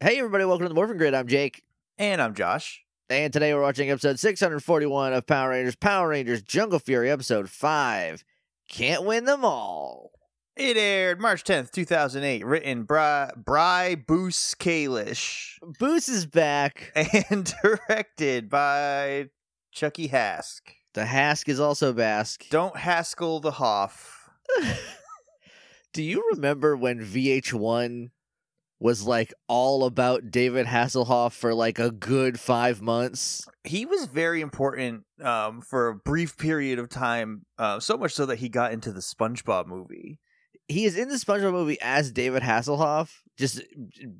Hey, everybody, welcome to the Morphin Grid. I'm Jake. And I'm Josh. And today we're watching episode 641 of Power Rangers Power Rangers Jungle Fury, episode 5. Can't win them all. It aired March 10th, 2008, written by Bry Boos Kalish Boos is back. and directed by Chucky Hask. The Hask is also Basque. Don't Haskell the Hoff. Do you remember when VH1 was like all about David Hasselhoff for like a good five months? He was very important um, for a brief period of time, uh, so much so that he got into the SpongeBob movie. He is in the SpongeBob movie as David Hasselhoff, just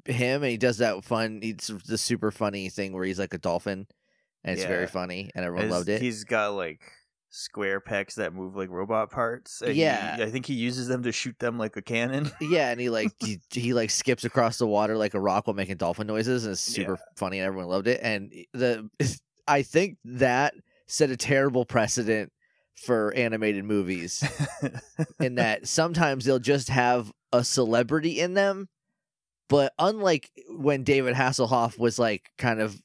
him, and he does that fun, it's the super funny thing where he's like a dolphin, and it's very funny, and everyone loved it. He's got like square pecs that move like robot parts. and he- Yeah. I think he uses them to shoot them like a cannon. Yeah, and he like he, he like skips across the water like a rock while making dolphin noises, and it's super Yeah. funny, and everyone loved it. And the I think that set a terrible precedent for animated movies in that sometimes they'll just have a celebrity in them, but unlike when David Hasselhoff was like kind of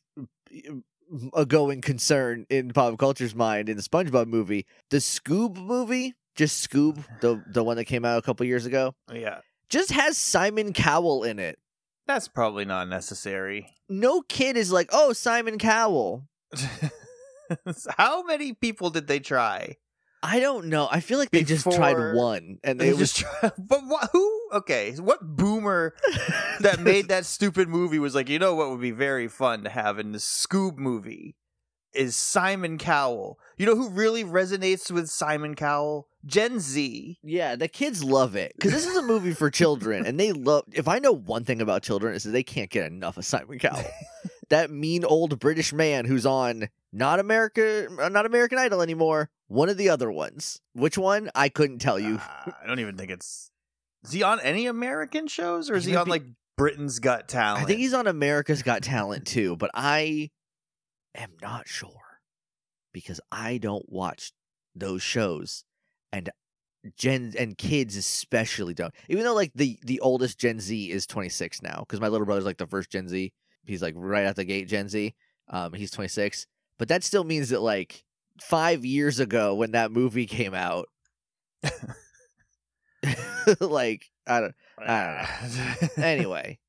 a going concern in pop culture's mind in the SpongeBob movie, the Scoob movie, just Scoob, the the one that came out a couple years ago yeah. just has Simon Cowell in it. That's probably not necessary. No kid is like, oh, Simon Cowell. How many people did they try? I don't know. I feel like they just tried one, and They it was just try- but who? Okay, what boomer that made that stupid movie was like, you know what would be very fun to have in the Scoob movie is Simon Cowell. You know who really resonates with Simon Cowell? Gen Z. Yeah, the kids love it because this is a movie for children, and they love. If I know one thing about children, is that they can't get enough of Simon Cowell. that mean old British man who's on not America, uh, not American Idol anymore. One of the other ones. Which one? I couldn't tell you. Uh, I don't even think it's. Is he on any American shows, or is He he, on be- like Britain's Got Talent? I think he's on America's Got Talent too, but I am not sure because I don't watch those shows, and Gen and kids especially don't. Even though like the the oldest Gen Z is 26 now, because my little brother's like the first Gen Z. He's like right out the gate Gen Z. Um, he's 26, but that still means that like five years ago when that movie came out, like I don't. I don't know. anyway,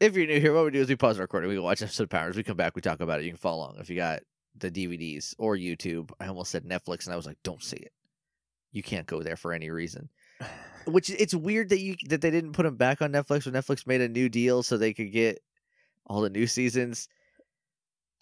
if you're new here, what we do is we pause the recording. We go watch episode of Powers. We come back. We talk about it. You can follow along if you got the DVDs or YouTube. I almost said Netflix, and I was like, don't say it. You can't go there for any reason. Which it's weird that you that they didn't put them back on Netflix when Netflix made a new deal so they could get all the new seasons.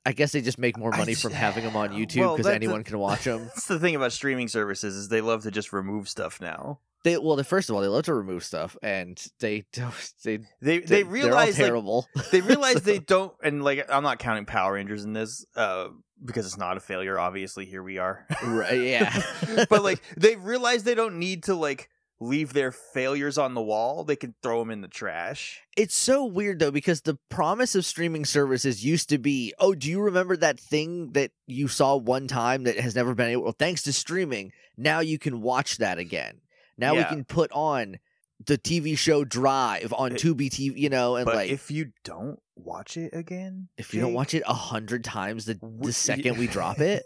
I guess they just make more money from having them on YouTube Well, because the- anyone can watch them. That's the thing about streaming services is they love to just remove stuff now. They well, they, first of all, they love to remove stuff, and they don't. They They they they realize like, terrible. they realize So- they don't and like I'm not counting Power Rangers in this uh because it's not a failure obviously here we are. Right, yeah. but like they realize they don't need to like leave their failures on the wall. They can throw them in the trash. It's so weird though because the promise of streaming services used to be, oh, do you remember that thing that you saw one time that has never been able? Well, thanks to streaming, now you can watch that again. Now we can put on the TV show Drive on It- Tubi TV, you know, and like if, if you don't watch it again, If you don't watch it a hundred times the the second we drop it,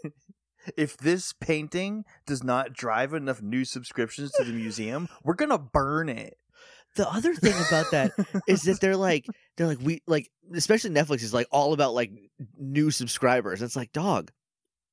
If this painting does not drive enough new subscriptions to the museum, we're gonna burn it. the other thing about that is that they're like they're like we like especially Netflix is like all about like new subscribers. It's like dog,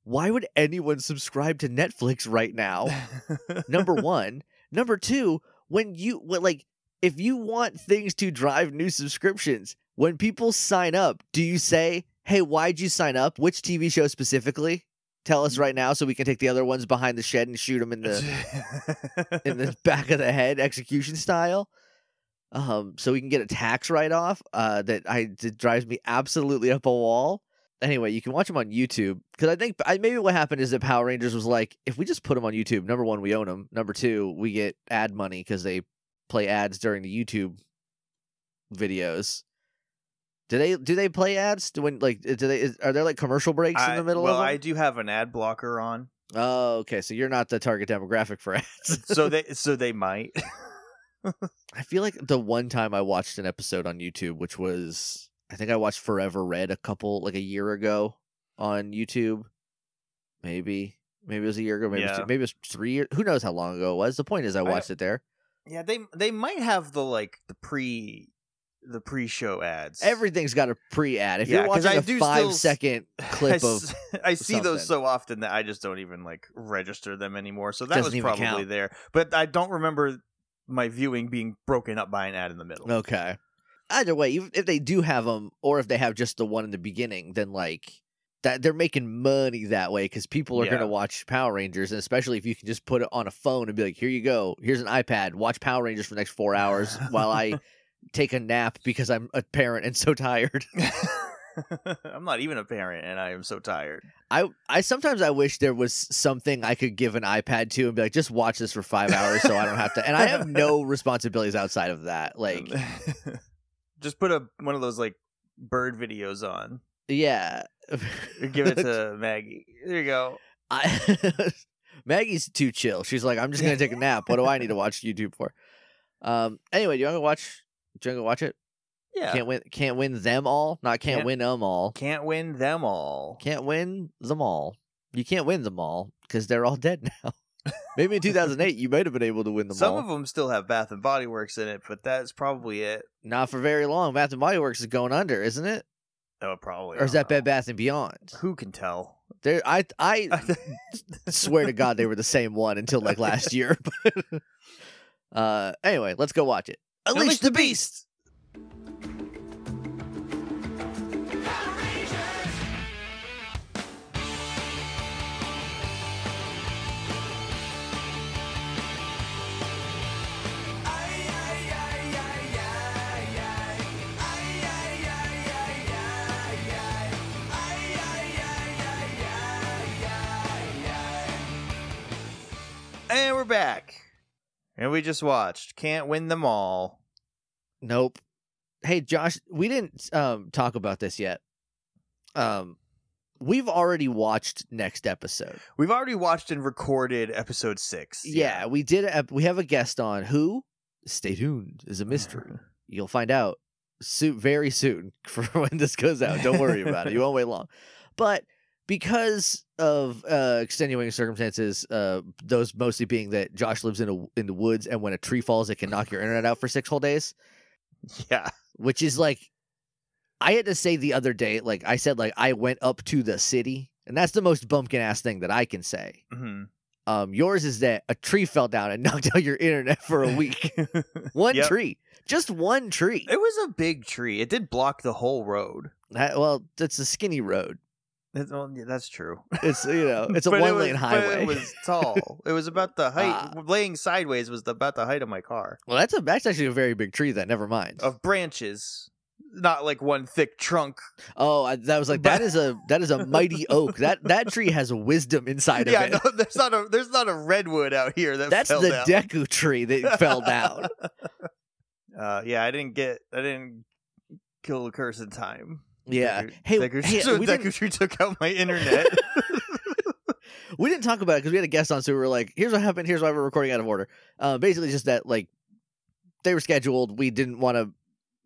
why would anyone subscribe to Netflix right now? Number one, number two, when you when, like if you want things to drive new subscriptions, when people sign up, do you say, "Hey, why'd you sign up? Which TV show specifically? Tell us right now so we can take the other ones behind the shed and shoot them in the in the back of the head execution style." um, so we can get a tax write off. Uh, that I that drives me absolutely up a wall. Anyway, you can watch them on YouTube because I think I, maybe what happened is that Power Rangers was like, if we just put them on YouTube, number one, we own them. Number two, we get ad money because they play ads during the YouTube videos. Do they do they play ads? Do when like do they is, are there like commercial breaks in the middle well, of them? I do have an ad blocker on, Oh, okay. So you're not the target demographic for ads. so they so they might. I feel like the one time I watched an episode on YouTube, which was I think I watched Forever Red a couple like a year ago on YouTube. Maybe. Maybe it was a year ago, maybe it was two, maybe it was three years. Who knows how long ago it was? The point is I I- watched it there. Yeah, they they might have the like the pre the pre-show ads. Everything's got a pre-ad. If Yeah, you're watching I a do still five s- second I, of I see something. those so often that I just don't even like register them anymore. So that was probably count. there, but I don't remember my viewing being broken up by an ad in the middle. Okay. Either way, even if they do have them, or if they have just the one in the beginning, then like that they're making money that way because people are Yeah. gonna watch Power Rangers, and especially if you can just put it on a phone and be like, "Here you go, here's an iPad, watch Power Rangers for the next four hours while I take a nap because I'm a parent and so tired." I'm not even a parent, and I am so tired. I I sometimes I wish there was something I could give an iPad to and be like, "Just watch this for five hours, so I don't have to." And I have no responsibilities outside of that. Like, just put a one of those like bird videos on. yeah, Give it to Maggie. There you go. I Maggie's too chill. She's like, I'm just gonna take a nap. What do I need to watch YouTube for? Um. Anyway, do you want to watch? Do you want to watch it? Yeah. Can't win. Can't win them all. Not can't, Can't- win them all. Can't win them all. Can't win them all. You can't win them all because they're all dead now. Maybe in 2008 you might have been able to win them Some all. of them still have Bath and Body Works in it, but that's probably it. Not for very long. Bath and Body Works is going under, isn't it? Oh, probably. Or is that don't Bed Bath and Beyond? Who can tell? There, I I swear to God they were the same one until like last year. But uh, anyway, let's go watch it. Unleash, the beast. And we're back. And we just watched Can't Win Them All. Nope. Hey Josh, we didn't um talk about this yet. Um we've already watched next episode. We've already watched and recorded episode six. Yeah, we did a, we have a guest on who stay tuned is a mystery. You'll find out soon very soon for when this goes out. Don't worry about it. You won't wait long. But because of uh, extenuating circumstances, uh, those mostly being that Josh lives in a in the woods, and when a tree falls, it can knock your internet out for six whole days. Yeah. which is like I had to say the other day, like I said, like I went up to the city, and that's the most bumpkin ass thing that I can say. hmm Um, yours is that a tree fell down and knocked out your internet for a week. one Yep. tree, just one tree. It was a big tree. It did block the whole road. That- well, it's a skinny road. It- well, yeah, that's true. It's you know, it's a But it one was- lane but highway. It was tall. It was about the height. Ah. laying sideways was about the height of my car. well, that's a that's actually a very big tree. That never mind. Of branches, not like one thick trunk. Oh, I, that was like that is a that is a mighty oak. That that tree has wisdom inside of Yeah, it. no, there's not a there's not a redwood out here that That's the down. Deku tree that fell down. Uh, yeah, I didn't get. I didn't kill the curse in time. Yeah. Deku, Hey, Deku, hey, so we Deku took out my internet. we didn't talk about it because we had a guest on, so we were like, "Here's what happened. Here's why we're recording out of order." Uh, basically, just that like they were scheduled. We didn't want to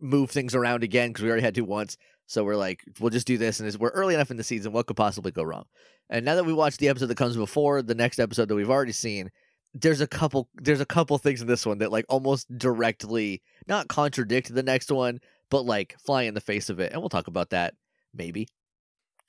move things around again because we already had to once. So we're like, we'll just do this, and we're early enough in the season. What could possibly go wrong? And now that we watched the episode that comes before the next episode that we've already seen, there's a couple there's a couple things in this one that like almost directly not contradict the next one, but like fly in the face of it. And we'll talk about that maybe.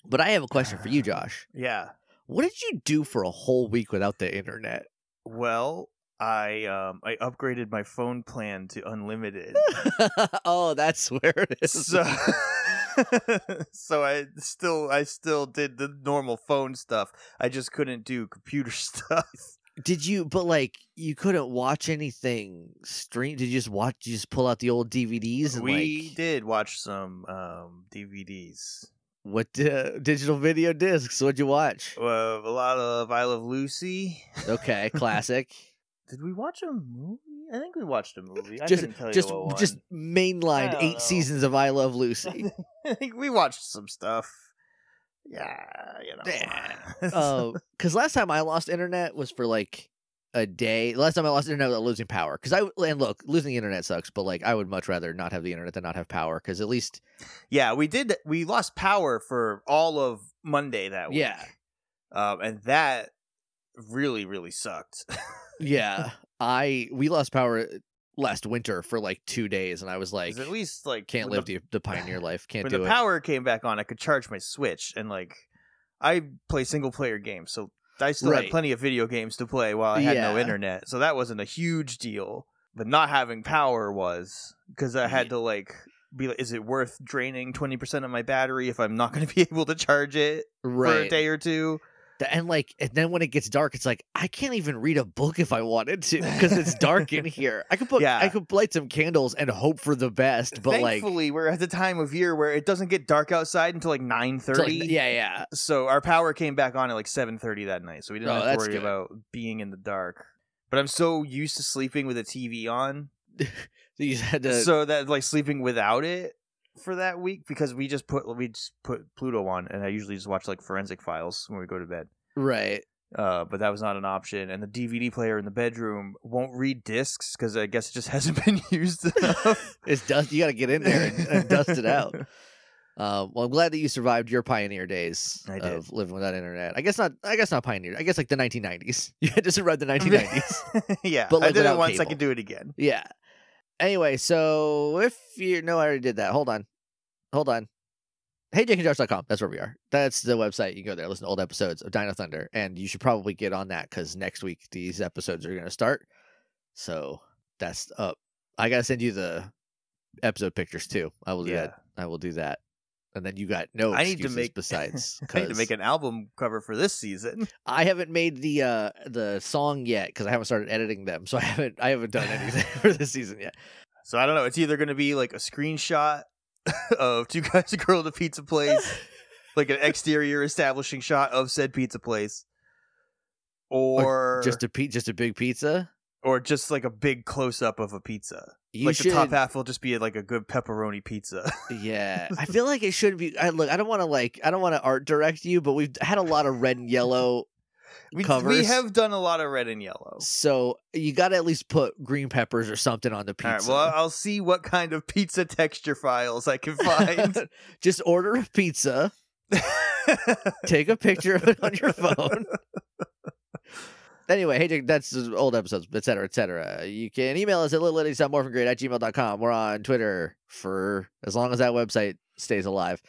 But I have a question for you, Josh. yeah. What did you do for a whole week without the internet? Well, I um I upgraded my phone plan to unlimited. oh, that's where it is. so so I still I still did the normal phone stuff. I just couldn't do computer stuff. Did you? But like, you couldn't watch anything stream. Did you just watch? You just pull out the old DVDs and we like did watch some um DVDs. what uh, digital video discs? What'd you watch? Uh, a lot of I Love Lucy. Okay, classic. Did we watch a movie? I think we watched a movie. I just couldn't tell you just just mainlined eight know. seasons of I Love Lucy. I think we watched some stuff. Yeah, you know. Because last time I lost internet was for like a day. Last time I lost internet without losing power. Because I and look, losing the internet sucks, but like I would much rather not have the internet than not have power. Because at least Yeah, we did. We lost power for all of Monday that week. Yeah. um, and that really, really sucked. yeah, I we lost power last winter for like two days, and I was like, at least like can't live the, the, the pioneer life. Can't when do the it. power came back on. I could charge my Switch, and like I play single player games, so I still Right. had plenty of video games to play while I had no internet. So that wasn't a huge deal. But not having power was because I had Ye- to like be like, is it worth draining twenty percent of my battery if I'm not going to be able to charge it for a day or two? And like, and then when it gets dark, it's like I can't even read a book if I wanted to because it's dark in here. I could put, Yeah. I could light some candles and hope for the best, but like, Thankfully, we're at the time of year where it doesn't get dark outside until like nine it's like- thirty. yeah, yeah, So our power came back on at like seven thirty that night, so we didn't Oh, have to worry good. about being in the dark. But I'm so used to sleeping with a TV on, So to, so that like sleeping without it for that week because we just put we just put Pluto on, and I usually just watch like forensic files when we go to bed. right. Uh, but that was not an option, and the DVD player in the bedroom won't read discs because I guess it just hasn't been used enough. It's dust. You got to get in there and, and dust it out. Um, well, I'm glad that you survived your pioneer days I of living without internet. I guess not. I guess not pioneer. I guess like the 1990s. You had to survive the 1990s. yeah, But, I did it once. I cable. can do it again. yeah. Anyway, so if you know, I already did that. Hold on, hold on. HeyJakeandJosh.com. That's where we are. That's the website. You can go there, listen to old episodes of Dino Thunder, and you should probably get on that because next week these episodes are going to start. So that's up. I got to send you the episode pictures too. I will do Yeah. that. I will do that. And then you got no I need to make- besides. I need to make an album cover for this season. I haven't made the uh the song yet because I haven't started editing them, so I haven't I haven't done anything for this season yet. So I don't know. It's either going to be like a screenshot of two guys, a girl at a pizza place, like an exterior establishing shot of said pizza place, or just a pe- just a big pizza. Or just like a big close up of a pizza. You like should, the top half will just be like a good pepperoni pizza. yeah. I feel like it should be. I look. I don't want to like. I don't want to art direct you, but we've had a lot of red and yellow, we, we have done a lot of red and yellow. so you got to at least put green peppers or something on the pizza. right. Well, I'll see what kind of pizza texture files I can find. just order a pizza. Take a picture of it on your phone. Anyway, hey, Jake, that's old episodes, et cetera, et cetera. You can email us at littleidiots.morphingrid at gmail.com. We're on Twitter for as long as that website stays alive.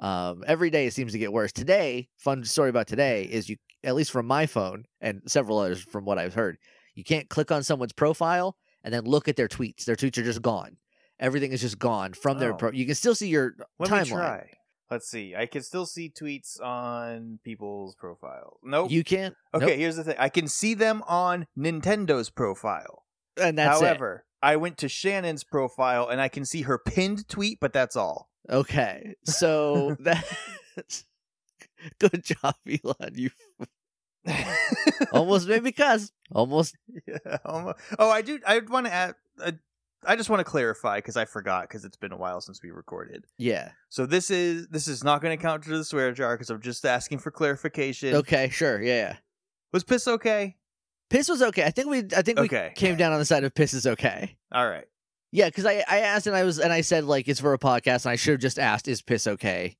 Um, every day it seems to get worse. Today, fun story about today is you, at least from my phone and several others from what I've heard, you can't click on someone's profile and then look at their tweets. Their tweets are just gone. Everything is just gone from their Oh. pro. You can still see your Let me timeline. Let's see. I can still see tweets on people's profile. Nope. You can't. okay, Nope. here's the thing. I can see them on Nintendo's profile. And that's it. However, I went to Shannon's profile and I can see her pinned tweet, but that's all. Okay, so that's good job, Elon. You almost made me cuss. Almost. Yeah, almo- oh, I do. I want to add. Uh, I just want to clarify because I forgot because it's been a while since we recorded. Yeah. So this is this is not going to count to the swear jar because I'm just asking for clarification. Okay. Sure. Yeah. yeah. Was piss okay? Piss was okay. I think we. I think we Okay. came down on the side of piss is okay. All right. Yeah, because I I asked and I was and I said like it's for a podcast and I should have just asked is piss okay,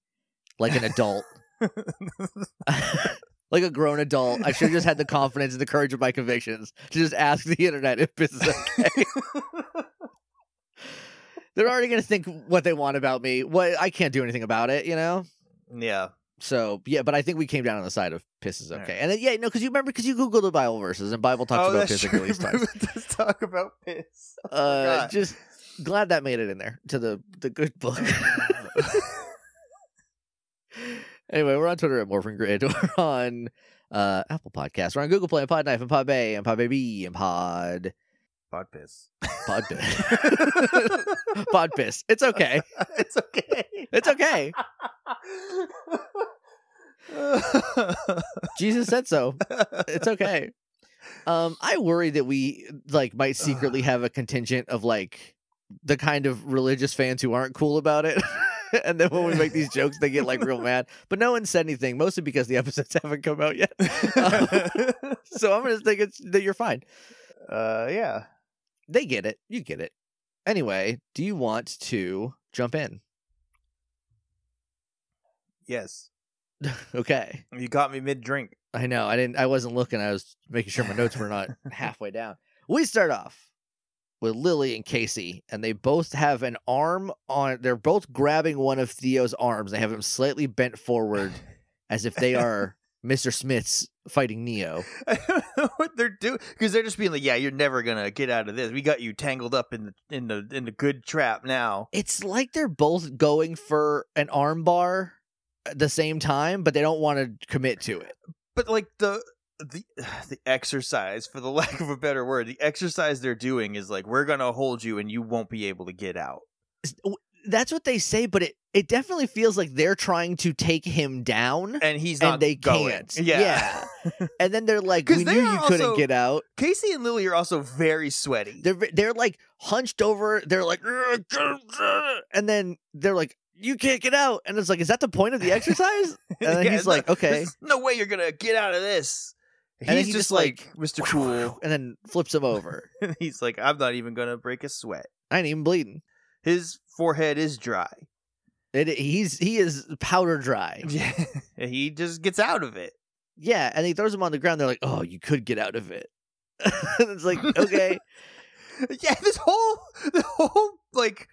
like an adult, like a grown adult. I should have just had the confidence and the courage of my convictions to just ask the internet if piss is okay. They're already gonna think what they want about me. What I can't do anything about it, you know. yeah. So yeah, but I think we came down on the side of piss is okay. right. And then yeah, no, because you remember because you googled the Bible verses and Bible talks oh, about piss true. at least times. Let's talk about piss. I Uh, just glad that made it in there to the the good book. anyway, we're on Twitter at Morphin Grid. We're on uh, Apple Podcasts. We're on Google Play and Podknife and Podbay and Podbaby and Pod Pod piss. Podpiss. Podpiss. It's okay. it's okay. It's okay. Jesus said so. It's okay. Um, I worry that we like might secretly have a contingent of like the kind of religious fans who aren't cool about it. and then when we make these jokes, they get like real mad. But no one said anything, mostly because the episodes haven't come out yet. so I'm gonna think it's that you're fine. uh, yeah. They get it. You get it. Anyway, do you want to jump in? Yes. Okay. You got me mid drink. I know. I didn't. I wasn't looking. I was making sure my notes were not halfway down. We start off with Lily and Casey, and they both have an arm on. They're both grabbing one of Theo's arms. They have him slightly bent forward, as if they are Mr. Smith's fighting Neo. I don't know what they're doing because they're just being like, "Yeah, you're never gonna get out of this. We got you tangled up in the in the in the good trap now." It's like they're both going for an armbar at the same time, but they don't want to commit to it. But like the the the exercise, for the lack of a better word, the exercise they're doing is like, "We're gonna hold you, and you won't be able to get out." That's what they say, but it it definitely feels like they're trying to take him down. And he's not. and they going. can't. Yeah. yeah. and then they're like, "We they knew you couldn't get out." Casey and Lily are also very sweaty. They're they're like hunched over. They're like, and then they're like, "You can't get out." And it's like, is that the point of the exercise? And then Yeah, he's like, "Okay." no way you're gonna get out of this. He's And just just, like, like, Mr. Cool. and then flips him over. he's like, I'm not even gonna break a sweat. I ain't even bleeding. His forehead is dry. It, he's he is powder dry. Yeah, he just gets out of it. Yeah, and he throws him on the ground. They're like, "Oh, you could get out of it." it's like, okay, Yeah, this whole the whole like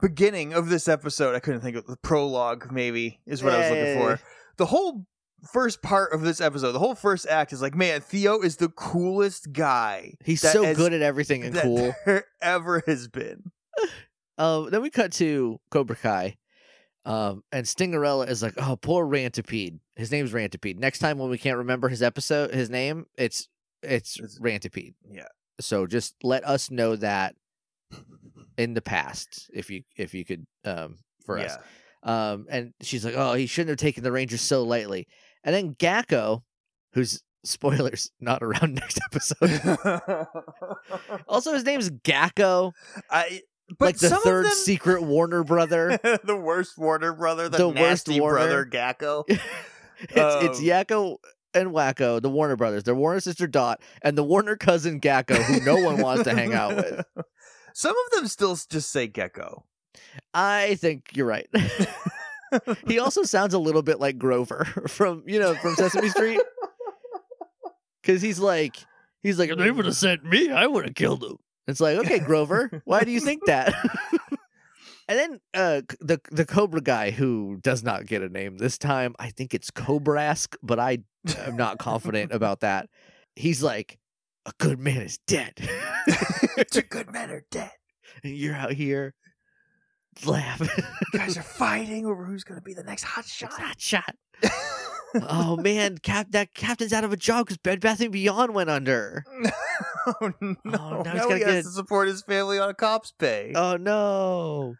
beginning of this episode, I couldn't think of the prologue. Maybe is what I was looking for. The whole first part of this episode, the whole first act is like, man, Theo is the coolest guy he's so has- good at everything and cool. there ever has been. Um, then we cut to Cobra Kai. Um, and Stingerella is like, oh, poor Rantipede. His name's Rantipede. Next time when we can't remember his episode, his name, it's it's It's- Rantipede. Yeah. So just let us know that in the past, if you if you could, um, for us. Um, and she's like, oh, he shouldn't have taken the Rangers so lightly. And then Gakko, who's spoilers, not around next episode. also, his name's Gakko. I but like the some third of them, secret Warner brother. the worst Warner brother, the, The worst Warner. brother Gakko. it's it's Um, Yakko and Wakko, the Warner brothers, their Warner sister Dot, and the Warner cousin Gakko, who no one wants to hang out with. Some of them still just say gecko. I think you're right. he also sounds a little bit like Grover from you know from Sesame Street, because he's like he's like if they would have sent me, I would have killed him. It's like okay, Grover, why do you think that? and then uh, the the Cobra guy who does not get a name this time, I think it's Cobrask, but I am not confident about that. He's like, a good man is dead. Two good men are dead. and you're out here laughing. You guys are fighting over who's going to be the next hot shot. Hot shot. oh man, Cap that captain's out of a job because Bed Bath and Beyond went under. oh no! now he's now gotta he has to support his family on a cop's pay. Oh no.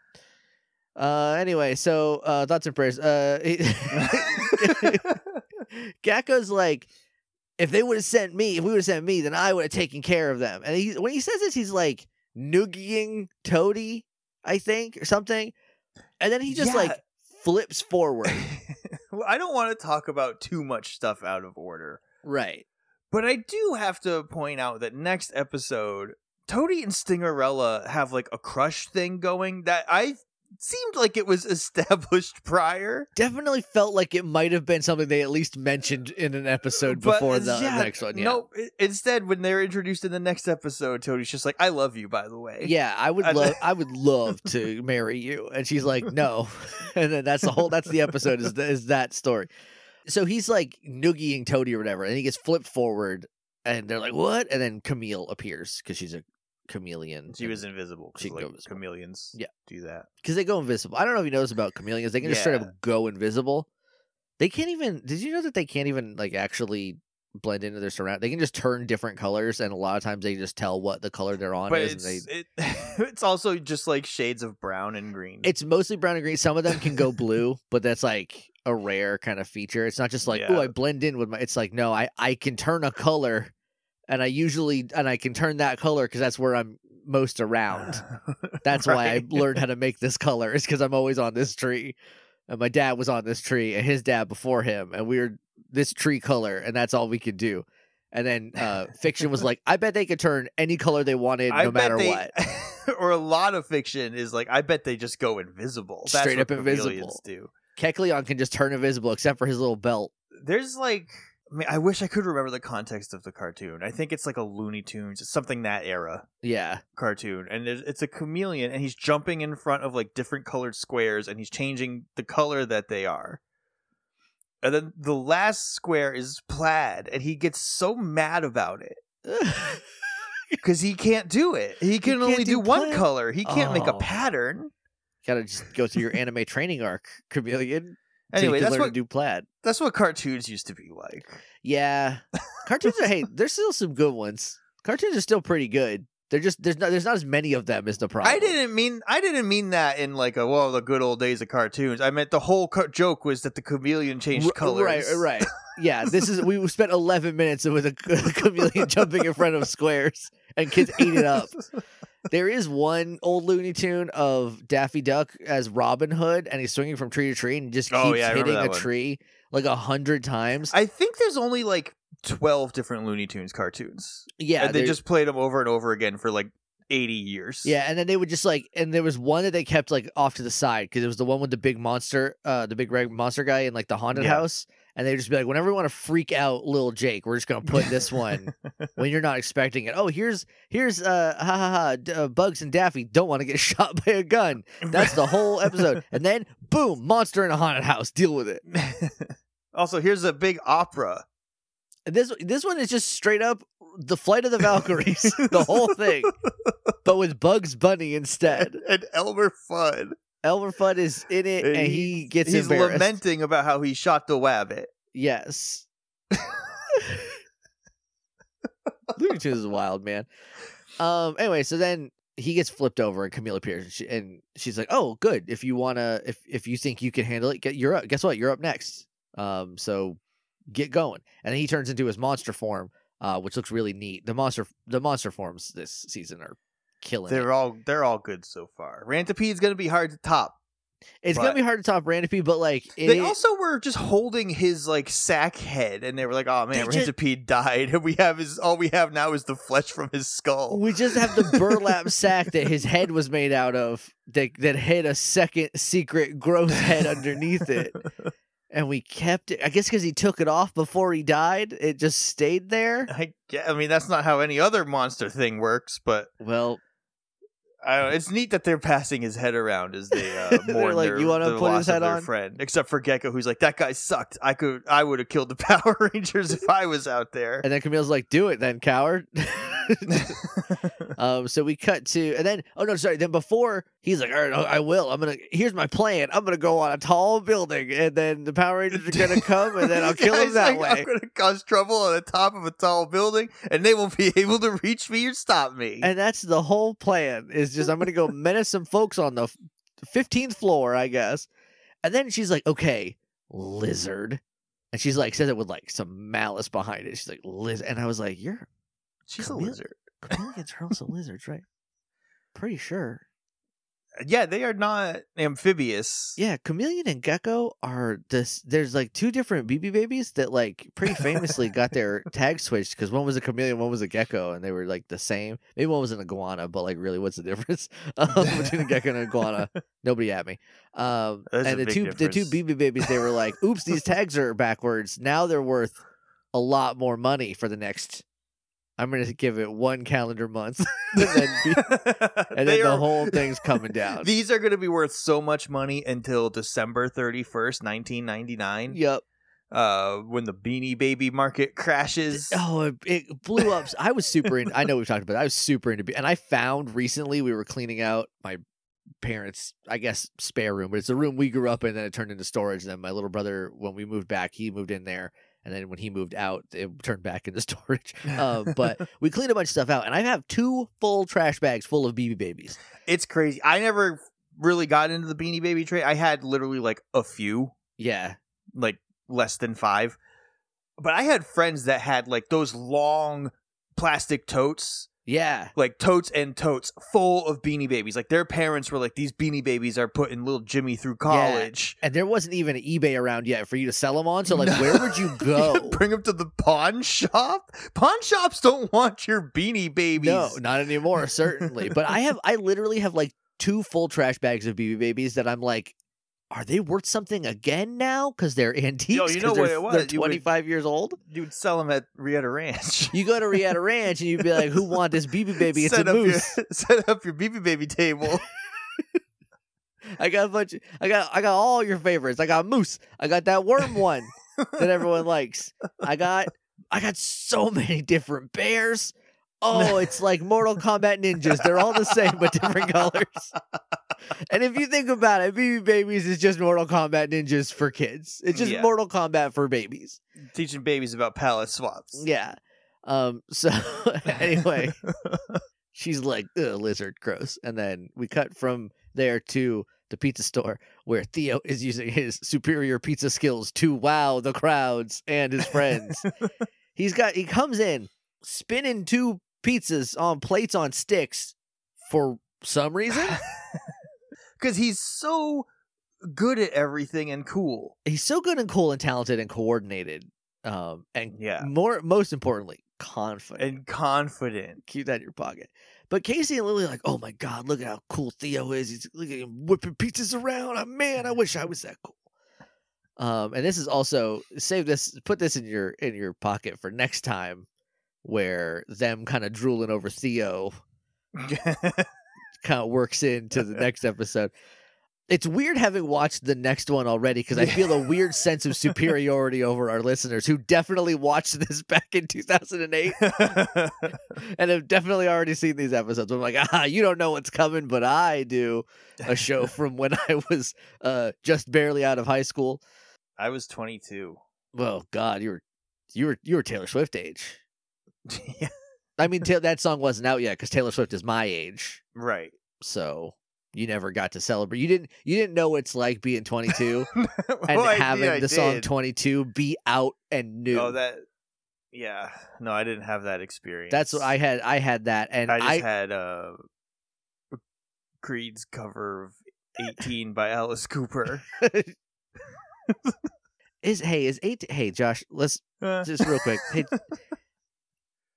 Uh anyway, so uh thoughts and prayers. Uh Gakko's like if they would have sent me, if we would have sent me, then I would have taken care of them. And he when he says this, he's like noogieing Toady, I think, or something. And then he just Yeah. like flips forward. I don't want to talk about too much stuff out of order, right. But I do have to point out that next episode, Toady and Stingerella have like a crush thing going that I seemed like it was established prior. Definitely felt like it might have been something they at least mentioned in an episode But, before the yeah, next one. Yeah. No, instead, when they're introduced in the next episode, Toady's just like, "I love you," by the way. Yeah, I would love I would love to marry you. And she's like, "No." and then that's the whole that's the episode is is that story. So he's like noogieing Toady or whatever, and he gets flipped forward and they're like, "What?" And then Camille appears cuz she's a chameleon. She was invisible. She like, invisible. chameleons. Yeah. do that. cuz they go invisible. I don't know if you noticed about chameleons, they can just straight Yeah. up go invisible. They can't even Did you know that they can't even like actually blend into their surround. They can just turn different colors and a lot of times they just tell what the color they're on But is and they it, it's also just like shades of brown and green. It's mostly brown and green. Some of them can go blue, but that's like a rare kind of feature. It's not just like, oh, I blend in with my. It's like, no, I I can turn a color, and I usually and I can turn that color because that's where I'm most around. That's why I learned how to make this color. Is because I'm always on this tree, and my dad was on this tree, and his dad before him, and we were this tree color, and that's all we could do. And then uh, fiction was like, I bet they could turn any color they wanted, I no matter they- what. or a lot of fiction is like, I bet they just go invisible. That's Straight up invisible. Do. Kecleon can just turn invisible, except for his little belt. There's like, I mean, I wish I could remember the context of the cartoon. I think it's like a Looney Tunes, it's something that era Yeah, cartoon, and it's a chameleon, and he's jumping in front of like different colored squares, and he's changing the color that they are. And then the last square is plaid, and he gets so mad about it because he can't do it. He can can't only do do, one color. He can't make a Oh. pattern. Gotta just go through your anime training arc, chameleon. Anyway, that's what do plaid. that's what cartoons used to be like. Yeah, cartoons are. hey, there's still some good ones. Cartoons are still pretty good. They're just there's not there's not as many of them as the problem. I didn't mean I didn't mean that in like a well the good old days of cartoons. I meant the whole co- joke was that the chameleon changed R- colors. Right, right. Yeah, this is we spent 11 minutes with a, a chameleon jumping in front of squares and kids ate it up. There is one old Looney Tune of Daffy Duck as Robin Hood, and he's swinging from tree to tree and just keeps Oh, yeah, hitting a one. tree like a hundred times. I think there's only like twelve different Looney Tunes cartoons. yeah, and they just played them over and over again for like eighty years. Yeah, and then they would just like, and there was one that they kept like off to the side because it was the one with the big monster, uh, the big red monster guy in like the haunted Yeah. house, and they just be like, whenever we want to freak out little Jake, we're just gonna put this one when you're not expecting it. Oh, here's here's uh, ha ha ha, D- uh, Bugs and Daffy don't want to get shot by a gun. That's the whole episode, and then boom, monster in a haunted house. Deal with it. also, here's a big opera. And this this one is just straight up the flight of the Valkyries, the whole thing, but with Bugs Bunny instead. and Elmer Fudd. Elmer Fudd is in it, and, he gets he's embarrassed. lamenting about how he shot the wabbit. Yes. Looney Tunes is wild, man. Um. Anyway, so then he gets flipped over, and Camille appears, and, she, and she's like, "Oh, good. If you wanna, if if you think you can handle it, get you're up. Guess what? You're up next. Um. So get going." And he turns into his monster form, uh, which looks really neat. The monster, the monster forms this season are killing. it. They're all they're all good so far. Rantipede is gonna be hard to top. It's gonna be hard to top Randipe, but like They also were just holding his like sack head, and they were like, "Oh man, They just- Rantipede died, and we have his all we have now is the flesh from his skull." We just have the burlap sack that his head was made out of that that had a second secret gross head underneath it. And we kept it. I guess because he took it off before he died, it just stayed there. I, I mean, that's not how any other monster thing works, but Well, know, it's neat that they're passing his head around as they uh, mourn like, their, "You wanna the put his head their on?" friend. Except for Gecko, who's like, "That guy sucked. I could, I would have killed the Power Rangers if I was out there." and then Camille's like, "Do it, then, coward." um, so we cut to, and then, oh no, sorry. Then before he's like, "All right, I will. I'm gonna. Here's my plan. I'm gonna go on a tall building, and then the Power Rangers are gonna come, and then I'll kill them Guy's that like, way." I'm going to cause trouble on the top of a tall building, and they won't be able to reach me or stop me. And that's the whole plan. Is just I'm gonna go menace some folks on the fifteenth floor, I guess. And then she's like, "Okay, lizard," and she's like, says it with like some malice behind it. She's like, "Lizard," and I was like, "You're She's a lizard. chameleons are also lizards, right?" Pretty sure. Yeah, they are not amphibious. Yeah, chameleon and gecko are this. There's like two different BB babies that like pretty famously got their tag switched because one was a chameleon, one was a gecko, and they were like the same. Maybe one was an iguana, but like really, what's the difference um, between a gecko and an iguana? Nobody at me. Um, and the two the two. BB babies, they were like, "Oops, these tags are backwards. Now they're worth a lot more money for the next." I'm gonna give it one calendar month, and then, be, and then the are- whole thing's coming down. These are going to be worth so much money until December 31st, 1999, yep. uh, when the Beanie Baby market crashes. Oh, it, it blew up. I was super into. I know we've talked about. It. I was super into. And I found recently we were cleaning out my parents, I guess, spare room, but it's the room we grew up in. And then it turned into storage. And then my little brother, when we moved back, he moved in there. And then when he moved out, it turned back into storage. Um, but we cleaned a bunch of stuff out, and I have two full trash bags full of BB babies. it's crazy. I never really got into the Beanie Baby tray. I had literally like a few, Yeah, like less than five. But I had friends that had like those long plastic totes Yeah. like totes and totes full of beanie babies. Like their parents were like, these beanie babies are putting little Jimmy through college. And there wasn't even an eBay around yet for you to sell them on. So, like, where would you go? Bring them to the pawn shop. Pawn shops don't want your beanie babies. No, not anymore, certainly. But I have, I literally have like two full trash bags of BB babies that I'm like, are they worth something again now? Because they're antiques. Yo, you know what they're, it was? They're You would- 25 years old. you would sell them at Rieta Ranch. You go to Rieta Ranch and you'd be like, "Who want this BB baby? It's set a up moose." Your, set up your BB baby table. I got a bunch. I got. I got all your favorites. I got moose. I got that worm one that everyone likes. I got. I got so many different bears. Oh, it's like Mortal Kombat ninjas. They're all the same but different colors. And if you think about it, BB Babies is just Mortal Kombat ninjas for kids. It's just Yeah. Mortal Kombat for babies. Teaching babies about palette swaps. Yeah. Um. So anyway, she's like, Ugh, lizard, gross. And then we cut from there to the pizza store where Theo is using his superior pizza skills to wow the crowds and his friends. He's got he comes in spinning two pizzas on plates on sticks for some reason. Because he's so good at everything and cool. He's so good and cool and talented and coordinated. Um and Yeah. more most importantly, confident. And confident. keep that in your pocket. But Casey and Lily are like, oh my god, look at how cool Theo is. He's look at him whipping pizzas around. Oh, man, I wish I was that cool. Um, and this is also save this, put this in your in your pocket for next time, where them kind of drooling over Theo kind of works into the next episode. It's weird having watched the next one already because I feel a weird sense of superiority over our listeners who definitely watched this back in 2008 and have definitely already seen these episodes. I'm like, ah, you don't know what's coming, but I do. A show from when I was uh, just barely out of high school. I was 22. Well, God, you were you were you were Taylor Swift age. yeah. I mean, ta- that song wasn't out yet because Taylor Swift is my age, Right. so you never got to celebrate. You didn't you didn't know what it's like being 22 and Well, I- having I the song did. 22 be out and new. Oh, that. Yeah. No, I didn't have that experience. That's what I had. I had that, and I just I had uh, Creed's cover of 18 by Alice Cooper. is hey is eight hey Josh let's Uh, just real quick hey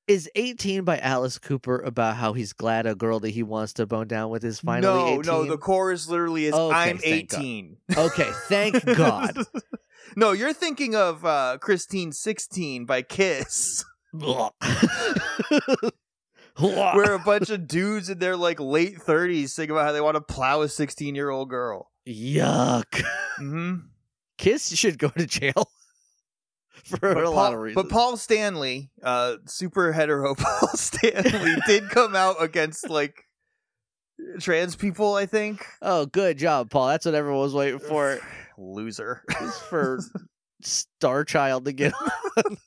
is 18 by Alice Cooper about how he's glad a girl that he wants to bone down with is finally no, 18? no, the chorus literally is Okay, I'm thank God. 18. okay thank God no, you're thinking of uh, Christine 16 by Kiss, where a bunch of dudes in their like late 30s sing about how they want to plow a 16 year old girl. yuck hmm Kiss should go to jail for But a Paul, lot of reasons but Paul Stanley, uh, super hetero Paul Stanley, did come out against like trans people. I think. oh good job Paul that's what everyone was waiting for Loser. For Star Child to get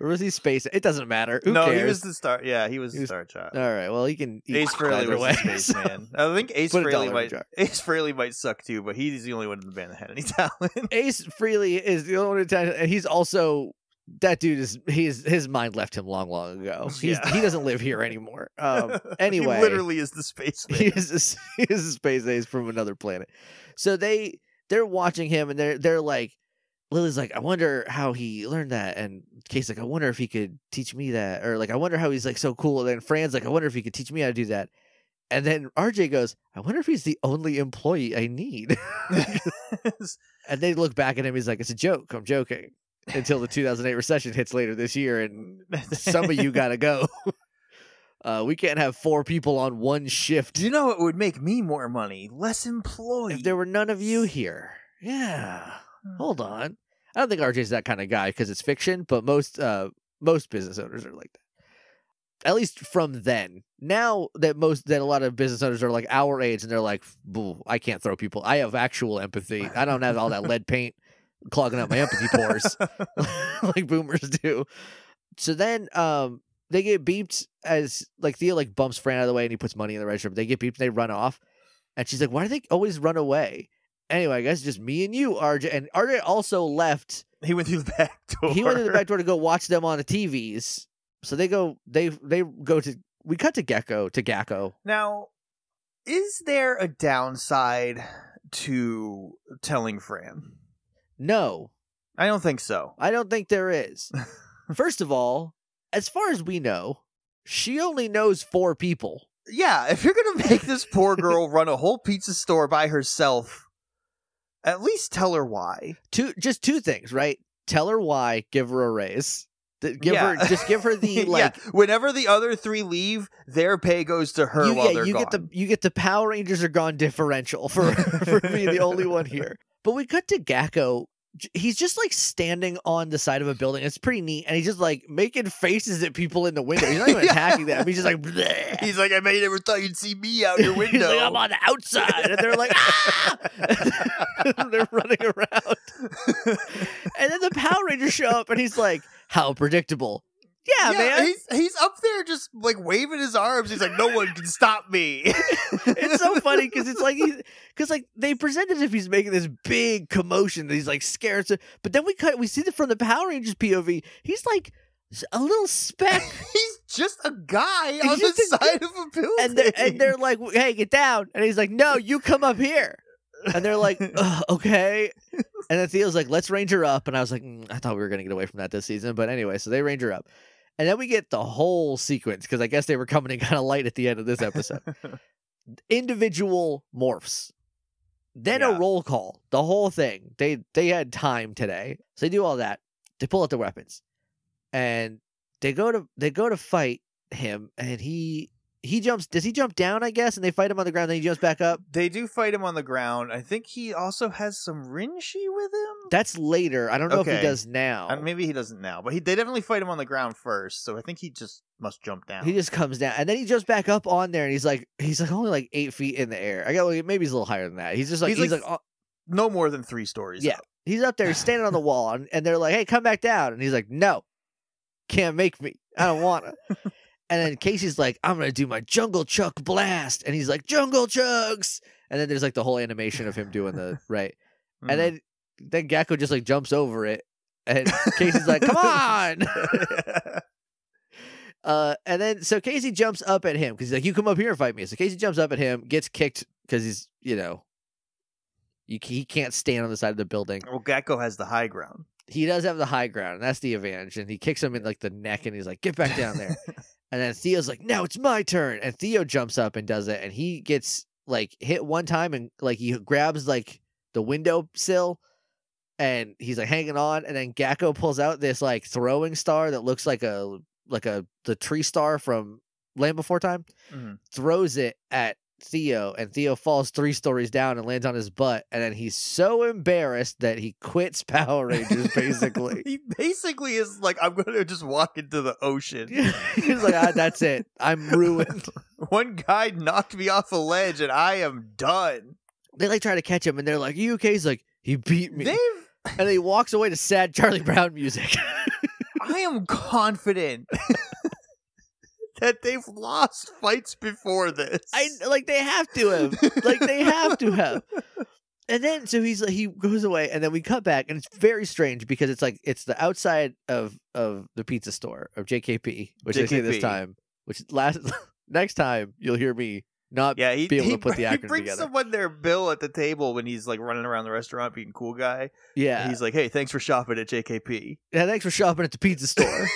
or was he space it doesn't matter who no, cares he was the star. Yeah, he was He the was- star child. all right well he can eat Ace Frehley was way, space so- man. I think Ace Frehley might. Ace Frehley might suck too, but he's the only one in the band that had any talent. Ace Frehley is the only time, and he's also that dude is he's his mind left him long, long ago. He's Yeah. he doesn't live here anymore. Um, anyway, he literally is the space he is a, he is a space ace from another planet. So they they're watching him, and they're they're like, Lily's like, I wonder how he learned that, and Kate's like, I wonder if he could teach me that, or like, I wonder how he's like so cool. And then Fran's like, I wonder if he could teach me how to do that. And then RJ goes, I wonder if he's the only employee I need. And they look back at him. He's like, "It's a joke. I'm joking." Until the 2008 recession hits later this year, and some of you gotta go. Uh, we can't have four people on one shift Do you know it would make me more money? Less employees. if there were none of you here. Yeah, hold on. I don't think RJ's that kind of guy because it's fiction, but most uh most business owners are like that. At least from then. Now that most that a lot of business owners are like our age and they're like, I can't throw people. I have actual empathy. I don't have all that lead paint clogging up my empathy pores like boomers do. So then um they get beeped as like Theo like bumps Fran out of the way and he puts money in the register. But they get beeped and they run off. And she's like, Why do they always run away? Anyway, I guess just me and you, RJ. And RJ also left. he went through the back door. He went to the back door to go watch them on the TVs. so they go they they go to we cut to Gecko to Gecko. Now, is there a downside to telling Fran? No, I don't think so. I don't think there is. First of all, as far as we know, she only knows four people. Yeah, if you're gonna make this poor girl run a whole pizza store by herself, at least tell her why. Two just two things, right? Tell her why, give her a raise. Give Yeah. her just give her the like yeah, whenever the other three leave, their pay goes to her you, while yeah, they're you gone. get the you get the Power Rangers are gone differential for for being the only one here. But we cut to Gakko. He's just like standing on the side of a building. It's pretty neat, and he's just like making faces at people in the window. He's not even Yeah. attacking them. He's just like, "Bleh." He's like, I may never thought you'd see me out your window. like, I'm on the outside, and they're like, ah! they're running around. and then the Power Rangers show up, and he's like, how predictable. Yeah, man. He's he's up there just like waving his arms. He's like, no one can stop me. it's so funny because it's like he's because like they present as if he's making this big commotion that he's like scared to, but then we cut we see it from the Power Rangers POV. He's like a little speck, he's just a guy He's on the side of a building. and they're and they're like, "Hey, get down!" And he's like, "No, you come up here." And they're like, "Okay." And then Theo's like, "Let's range her up." And I was like, mm, "I thought we were gonna get away from that this season," but anyway, so they range her up. And then we get the whole sequence because I guess they were coming in kind of light at the end of this episode. individual morphs. Then Yeah. a roll call. The whole thing. They they had time today. So they do all that. They pull out their weapons. And they go to they go to fight him and he he jumps does he jump down, I guess, and they fight him on the ground, then he jumps back up? they do fight him on the ground. I think he also has some Rinshi with him. That's later. I don't know if he does now. Uh, maybe he doesn't now, but he, they definitely fight him on the ground first. So I think he just must jump down. He just comes down and then he jumps back up on there and he's like he's like only like eight feet in the air. I got like, maybe he's a little higher than that. He's just like He's he's, like like, oh, no more than three stories. Yeah. up. He's up there, he's standing on the wall, and, and they're like, "Hey, come back down!" And he's like, "No, can't make me. I don't wanna." and then Casey's like, "I'm gonna do my Jungle Chuck blast," and he's like, "Jungle Chucks!" And then there's like the whole animation of him doing the right, Mhm. and then then Gecko just like jumps over it, and Casey's like, "Come on!" uh, and then so Casey jumps up at him because he's like, "You come up here and fight me." So Casey jumps up at him, gets kicked because he's you know. You, he can't stand on the side of the building well, Gecko has the high ground. he does have the high ground, and that's the advantage. And he kicks him in like the neck, and he's like, "Get back down there." And then Theo's like, "Now it's my turn," and Theo jumps up and does it, and he gets like hit one time, and like he grabs like the window sill, and he's like hanging on, and then Gakko pulls out this like throwing star that looks like a like a the tree star from Land Before Time, Mhm. throws it at Theo, and Theo falls three stories down and lands on his butt, and then he's so embarrassed that he quits Power Rangers, basically. he basically is like, I'm going to just walk into the ocean. he's like, ah, that's it. I'm ruined. One guy knocked me off a ledge, and I am done. They like try to catch him, and they're like, "You okay?" He's like, "He beat me," They've. and then he walks away to sad Charlie Brown music. I am confident that they've lost fights before this. I like they have to have, like they have to have. And then so he's like he goes away, and then we cut back, and it's very strange because it's like it's the outside of of the pizza store of JKP, which I say this time, which last next time you'll hear me not Yeah, he, be able he, to put the he acronym brings together. someone their bill at the table when he's like running around the restaurant being cool guy. yeah. And he's like, "Hey, thanks for shopping at JKP." yeah, thanks for shopping at the pizza store.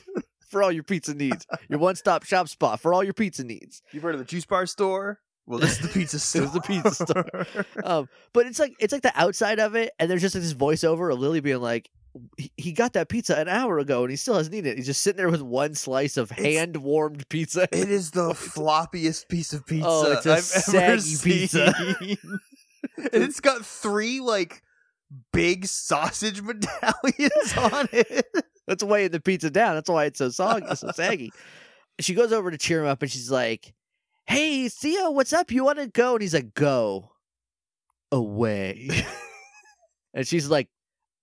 for all your pizza needs. Your one stop shop spot for all your pizza needs. You've heard of the juice bar store? Well, this is the pizza store. is the pizza store. Um, but it's like it's like the outside of it, and there's just like this voiceover of Lily being like, he, he got that pizza an hour ago and he still hasn't eaten it. He's just sitting there with one slice of hand warmed pizza. It is the floppiest piece of pizza Oh, it's a I've ever saggy pizza. seen. and it's got three like big sausage medallions on it. That's weighing the pizza down. That's why it's so soggy, so saggy. She goes over to cheer him up and she's like, Hey, Theo, what's up? You want to go? And he's like, Go away. and she's like,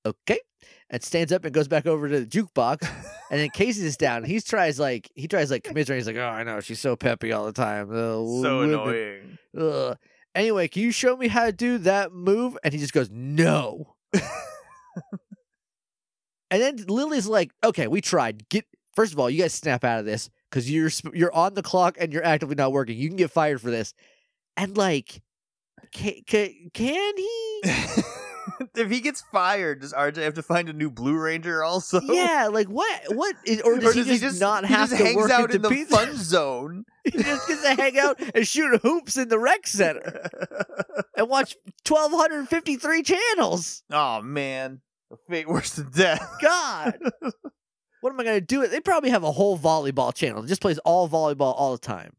Okay. And stands up and goes back over to the jukebox. And then Casey is down. He tries like he tries like commiserate. He's like, Oh, I know, she's so peppy all the time. Ugh, so women. annoying. Ugh. Anyway, can you show me how to do that move? And he just goes, No. and then Lily's like, Okay, we tried. Get first of all, you guys snap out of this because you're you're on the clock and you're actively not working. You can get fired for this, and like, can can, can he? if he gets fired, does RJ have to find a new Blue Ranger also? yeah, like what? What? Is, or does, he, just not he have just to hangs work out in the pizza? fun zone? he just gets to hang out and shoot hoops in the rec center and watch twelve hundred fifty three channels. oh man, a fate worse than death. God. What am I gonna do? It. They probably have a whole volleyball channel. It just plays all volleyball all the time.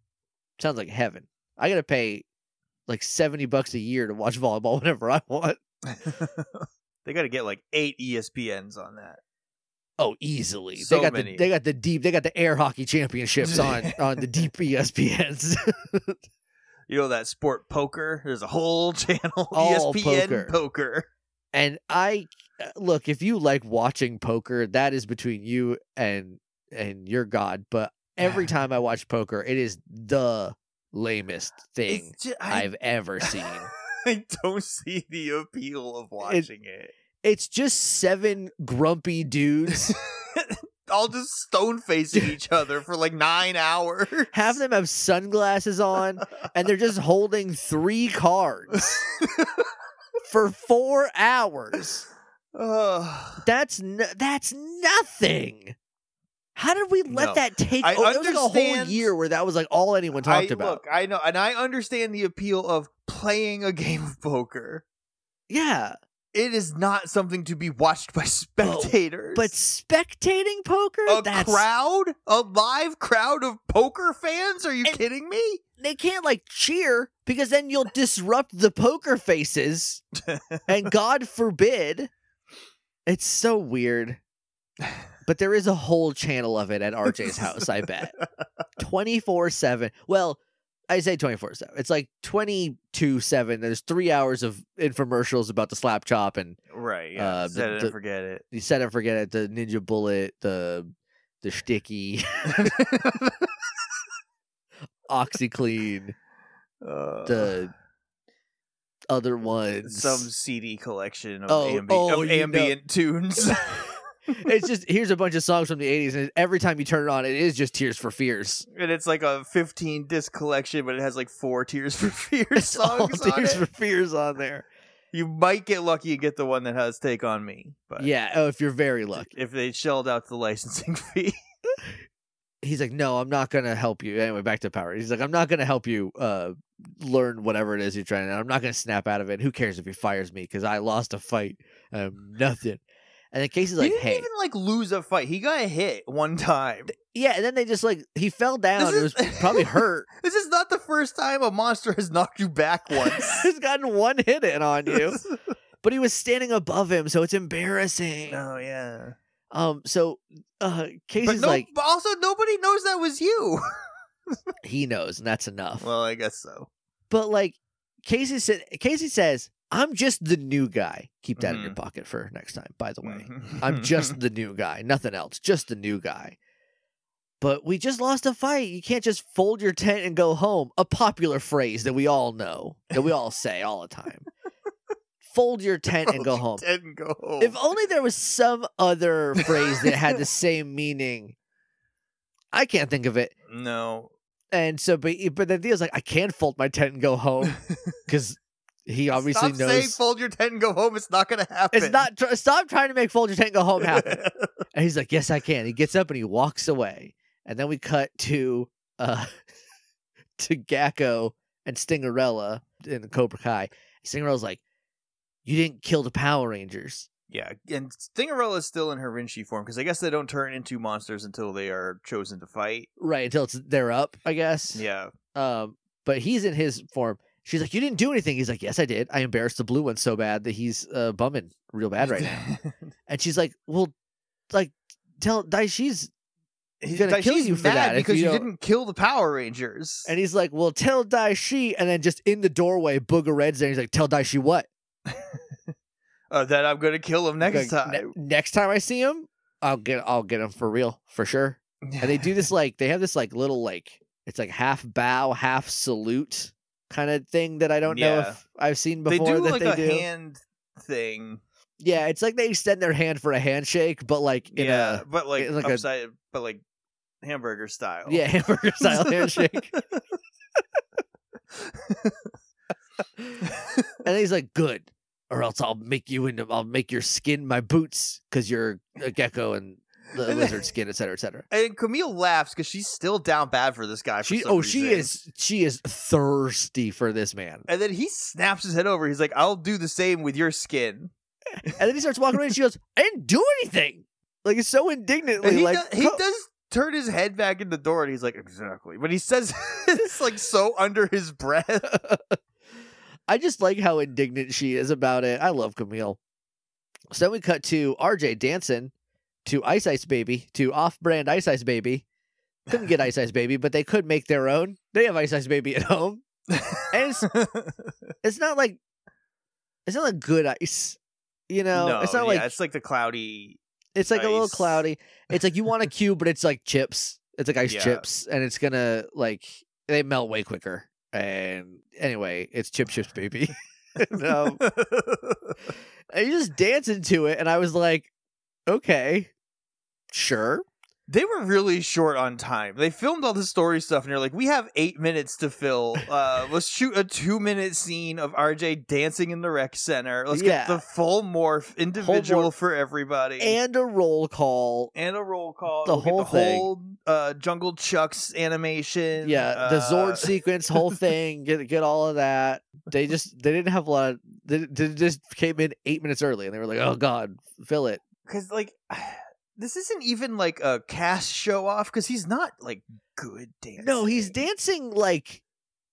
Sounds like heaven. I gotta pay like seventy bucks a year to watch volleyball whenever I want. they got to get like eight E ESPNs on that. Oh, easily. So they got many. the they got the deep they got the air hockey championships on on the deep ESPNs. You know that sport poker? There's a whole channel All ESPN poker. poker. And I uh, look if you like watching poker, that is between you and and your god. But every time I watch poker, it is the lamest thing It's ju- I, I've ever seen. I don't see the appeal of watching it. It's just seven grumpy dudes. All just stone facing each other for like nine hours. Half of them have sunglasses on, and they're just holding three cards for four hours. Ugh. That's n- that's nothing. How did we let No. that take? I oh, it was like a whole year where that was like all anyone talked I, about. Look, I know, and I understand the appeal of playing a game of poker. yeah, It is not something to be watched by spectators. but spectating poker, a that's crowd, a live crowd of poker fans? Are you And- kidding me? they can't like cheer because then you'll disrupt the poker faces, and God forbid. It's so weird. But there is a whole channel of it at RJ's house, I bet. 24 7. Well, I say 24 7. It's like 22 7. There's three hours of infomercials about the slap chop and Right. Yeah. Uh, Set the- it the- and forget it. you set and forget it, the ninja bullet, the the sticky, OxiClean, Uh, the other ones. some CD collection of, Oh, ambi- oh, of you know- ambient tunes. it's just here's a bunch of songs from the 80s and every time you turn it on it is just tears for fears. And it's like a 15 disc collection, but it has like four Tears for Fears it's songs on tears for fears on there. You might get lucky and get the one that has "Take on Me," but yeah oh if you're very lucky. if they shelled out the licensing fee, he's like no i'm not gonna help you. Anyway back to power. He's like i'm not gonna help you uh learn whatever it is you're trying to i'm not gonna snap out of it. Who cares if he fires me? Because i lost a fight. Um nothing and then casey's like he didn't hey even like lose a fight. He got hit one time. yeah and then they just like he fell down it was is- probably hurt This is not the first time a monster has knocked you back once. he's gotten one hit in on you but he was standing above him so it's embarrassing oh yeah, Um, so uh but Casey's no, like but also nobody knows that was you. he knows, and that's enough. well, I guess so. but like Casey said Casey says, I'm just the new guy. Keep that in your Mhm. pocket for next time, by the way. Mhm. I'm just the new guy, nothing else, just the new guy. But we just lost a fight. You can't just fold your tent and go home. A popular phrase that we all know, that we all say all the time. fold your tent and go home. and go home. If only there was some other phrase that had the same meaning. I can't think of it. no, And so, but but then Theo's like, I can't fold my tent and go home because he obviously knows. Stop saying knows fold your tent and go home. It's not going to happen. it's not. Tr- stop trying to make fold your tent and go home happen. and he's like, Yes, I can. He gets up and he walks away. And then we cut to uh to Gakko and Stingerella in Cobra Kai. Stingerella's like, You didn't kill the Power Rangers. yeah, and Stingerella is still in her Rinshi form because I guess they don't turn into monsters until they are chosen to fight. Right until it's they're up, I guess. Yeah, Um, but he's in his form. She's like, "You didn't do anything." He's like, "Yes, I did. I embarrassed the blue one so bad that he's uh, bumming real bad right now." And she's like, "Well, like, tell Dai Shi's." He's gonna kill you for mad that because you you, didn't kill the Power Rangers. And he's like, "Well, tell Dai Shi." And then just in the doorway, Booger Red's there. He's like, "Tell Dai Shi what?" uh, that I'm to kill him next Like, time. "Ne- next time I see him, I'll get, I'll get him for real, for sure. And they do this like they have this like little like it's like half bow, half salute kind of thing that I don't know if I've seen before. They do that like they a do. hand thing. Yeah, it's like they extend their hand for a handshake, but like in yeah, a but like, like a- but like hamburger style. yeah hamburger style handshake. And he's like, "Good, or else I'll make you into I'll make your skin my boots because you're a gecko and the lizard skin, et cetera, et cetera." and Camille laughs because she's still down bad for this guy. For She oh she is she is thirsty for this man, And then he snaps his head over. He's like, "I'll do the same with your skin." and then he starts walking away. and She goes, "I didn't do anything." Like it's so indignantly And he, like does, he "Co- does turn his head back in the door, and he's like, "Exactly." But he says it's like so under his breath. I just like how indignant she is about it. I love Camille. So then we cut to RJ dancing to Ice Ice Baby, to off brand Ice Ice Baby. Couldn't get Ice Ice Baby, but they could make their own. They have Ice Ice Baby at home. And it's, it's not like it's not like good ice. You know, no, it's not yeah, like it's like the cloudy. it's like a little cloudy. It's like you want a cube, but it's like chips. It's like ice Yeah. chips, and it's gonna like they melt way quicker. And anyway, it's chip chips, baby. no, and um, you just dance into it, and I was like, okay, sure. They were really short on time. They filmed all the story stuff, and they're like, "We have eight minutes to fill. Uh, let's shoot a two-minute scene of RJ dancing in the rec center. Let's Yeah. get the full morph, individual morph. for everybody, And a roll call. and a roll call. The We'll get whole the thing. whole uh, Jungle Chucks animation. Yeah, the uh, Zord sequence, whole thing, get get all of that. They just they didn't have a lot. Of, they, they just came in eight minutes early, and they were like, "Oh God, fill it." because like this isn't even like a cast show off because he's not like good dancing. No, he's dancing like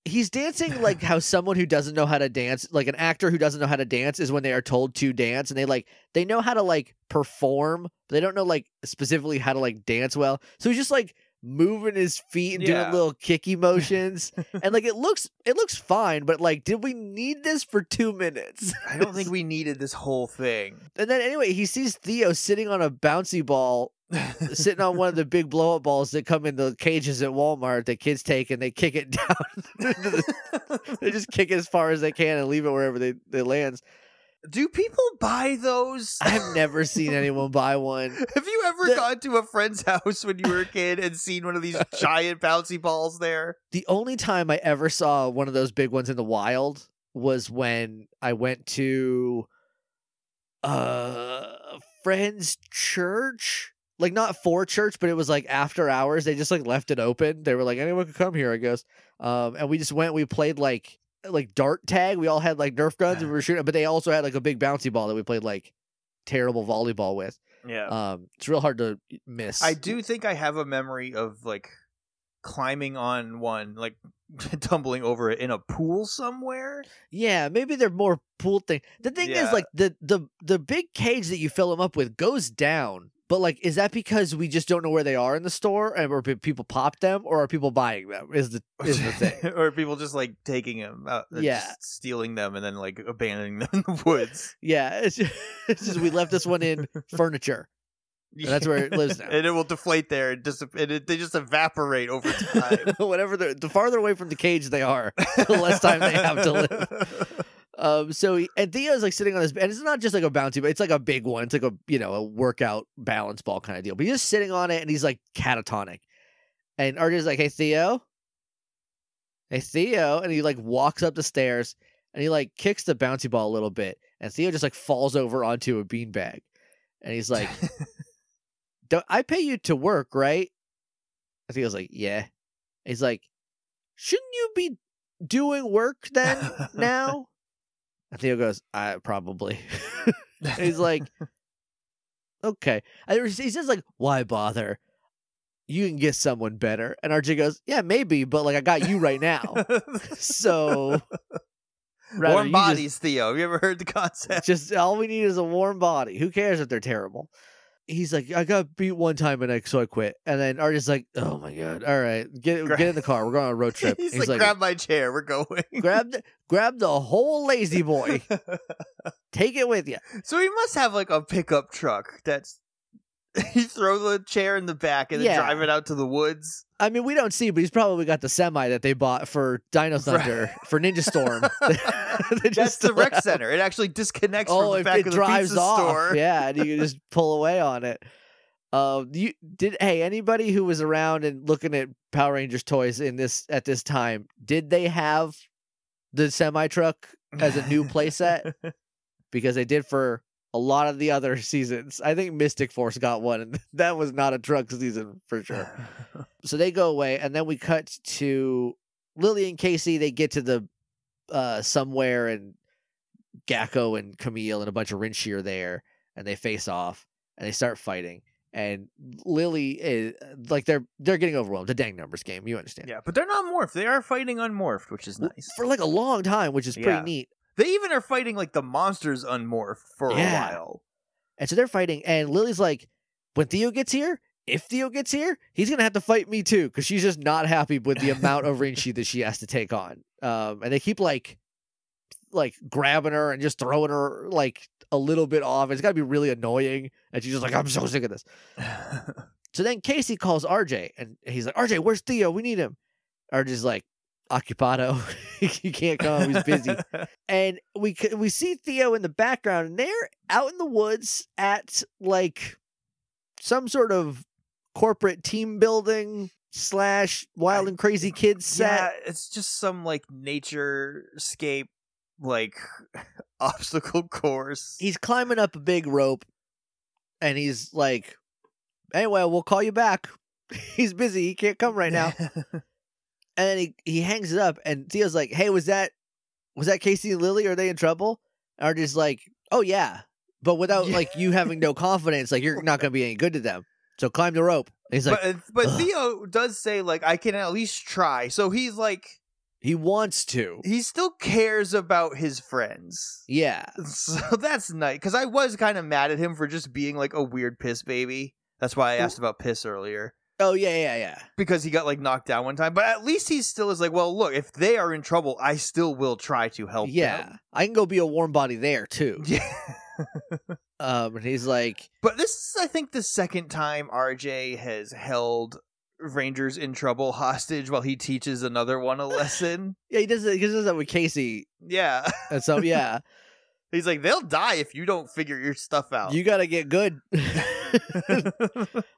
he's dancing like how someone who doesn't know how to dance, like an actor who doesn't know how to dance, is when they are told to dance, and they like they know how to like perform, but they don't know like specifically how to like dance well. So he's just like moving his feet and Yeah. doing little kicky motions, and like it looks it looks fine, but like, did we need this for two minutes? I don't think we needed this whole thing. And then anyway, he sees Theo sitting on a bouncy ball sitting on one of the big blow up balls that come in the cages at Walmart that kids take and they kick it down. they just kick it as far as they can and leave it wherever they, they lands. Do people buy those? I've never seen anyone buy one. Have you ever The- gone to a friend's house when you were a kid and seen one of these giant bouncy balls there? The only time I ever saw one of those big ones in the wild was when I went to uh, a friend's church. Like not for church, but it was like after hours. They just like left it open. They were like, anyone could come here, I guess. Um, and we just went. We played like like dart tag. We all had like Nerf guns and we were shooting, but they also had like a big bouncy ball that we played like terrible volleyball with. Yeah. Um, it's real hard to miss. I do think I have a memory of like climbing on one, like tumbling over it in a pool somewhere. Yeah, maybe they're more pool thing. The thing Yeah. is, like the the the big cage that you fill them up with goes down. But like, is that because we just don't know where they are in the store, and or people pop them, or are people buying them? Is the is the thing? or people just like taking them, uh, Yeah. just stealing them and then like abandoning them in the woods. Yeah, it's just, it's just we left this one in furniture. And that's where it lives now. and it will deflate there and, dis- and it, they just evaporate over time. Whatever the the farther away from the cage they are, the less time they have to live. Um, so he, and Theo's like sitting on this, and it's not just like a bouncy, but it's like a big one. It's like a you know a workout balance ball kind of deal. But he's just sitting on it, and he's like catatonic. And RJ's like, "Hey Theo, hey Theo," and he like walks up the stairs, and he like kicks the bouncy ball a little bit, and Theo just like falls over onto a beanbag, and he's like, "Don't I pay you to work, right?" And Theo's like, "Yeah." He's like, "Shouldn't you be doing work then now?" And Theo goes, I probably. He's like, okay. And he says like, why bother? You can get someone better. And RJ goes, yeah, maybe, but like I got you right now. So rather Warm you bodies, Theo. Have you ever heard the concept? Just, just all we need is a warm body. Who cares if they're terrible? He's like, I got beat one time and I so I quit. And then RJ's like, oh my god, all right, get Gra- get in the car. We're going on a road trip. He's, And like, grab my chair. We're going. grab the grab the whole lazy boy. Take it with you. so he must have like a pickup truck that's you throw the chair in the back and then Yeah. drive it out to the woods. I mean, we don't see, but he's probably got the semi that they bought for Dino Thunder for Ninja Storm. That's the rec have- center. It actually disconnects Oh, from the back it of the drives pizza off, store. yeah, and you can just pull away on it. Uh, you did. Hey, anybody who was around and looking at Power Rangers toys in this at this time, did they have the semi truck as a new playset? Because they did for a lot of the other seasons. I think Mystic Force got one, and that was not a drug season for sure. so they go away, and then we cut to Lily and Casey. They get to the uh somewhere, and Gakko and Camille and a bunch of Rinshi are there, and they face off, and they start fighting. And Lily is like they're they're getting overwhelmed. The dang numbers game, you understand? yeah, but they're not morphed. They are fighting unmorphed, which is nice. For like a long time, which is pretty Yeah. neat. They even are fighting like the monsters unmorphed for Yeah. a while. And so they're fighting, and Lily's like, when Theo gets here, if Theo gets here, he's gonna have to fight me too, because she's just not happy with the amount of Rinshi that she has to take on. Um, and they keep like, like grabbing her and just throwing her like a little bit off. It's gotta be really annoying, and she's just like, I'm so sick of this. So then Casey calls RJ, and he's like, RJ, where's Theo? We need him. RJ's like, occupado. he can't come. He's busy and we we see Theo in the background, and they're out in the woods at like some sort of corporate team building slash wild and crazy kids set. yeah, it's just some like nature scape, like obstacle course. He's climbing up a big rope, and he's like, "Anyway, we'll call you back." he's busy. He can't come right now. And then he, he hangs it up, and Theo's like, "Hey, was that was that Casey and Lily? Are they in trouble?" Are just like, "Oh yeah," but without Yeah. like you having no confidence, like you're not gonna be any good to them. So climb the rope. And he's like, but uh, but Theo does say like I can at least try. So he's like he wants to. he still cares about his friends. Yeah, So that's nice because I was kind of mad at him for just being like a weird piss baby. That's why I asked about piss earlier Oh yeah, yeah, yeah. because he got like knocked down one time. But at least he still is like, well, look, if they are in trouble, I still will try to help. Yeah, them. I can go be a warm body there too. yeah. Um, and he's like, But this is, I think, the second time RJ has held Rangers in trouble hostage while he teaches another one a lesson. yeah, he does it. He does that with Casey. yeah. And so yeah, He's like, they'll die if you don't figure your stuff out. you gotta get good.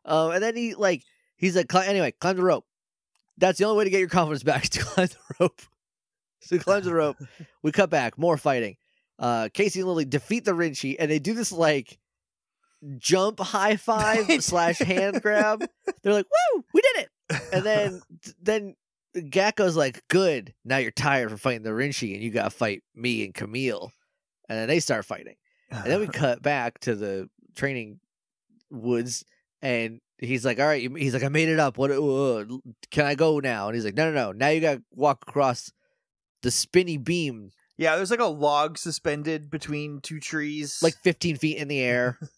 um, and then he like he's like, anyway, climb the rope. That's the only way to get your confidence back is to climb the rope. So he climbs the rope. We cut back, more fighting. Uh, Casey and Lily defeat the Rinshi, and they do this like jump high five slash hand grab. They're like, "Woo, we did it!" And then then Gakko's like, "Good, now you're tired from fighting the Rinshi, and you gotta fight me and Camille." And then they start fighting. And then we cut back to the training woods, and he's like, "All right," he's like, "I made it up. What? Uh, can I go now?" And he's like, "No, no, no. Now you got to walk across the spinny beam, yeah, there's like a log suspended between two trees. like 15 feet in the air." and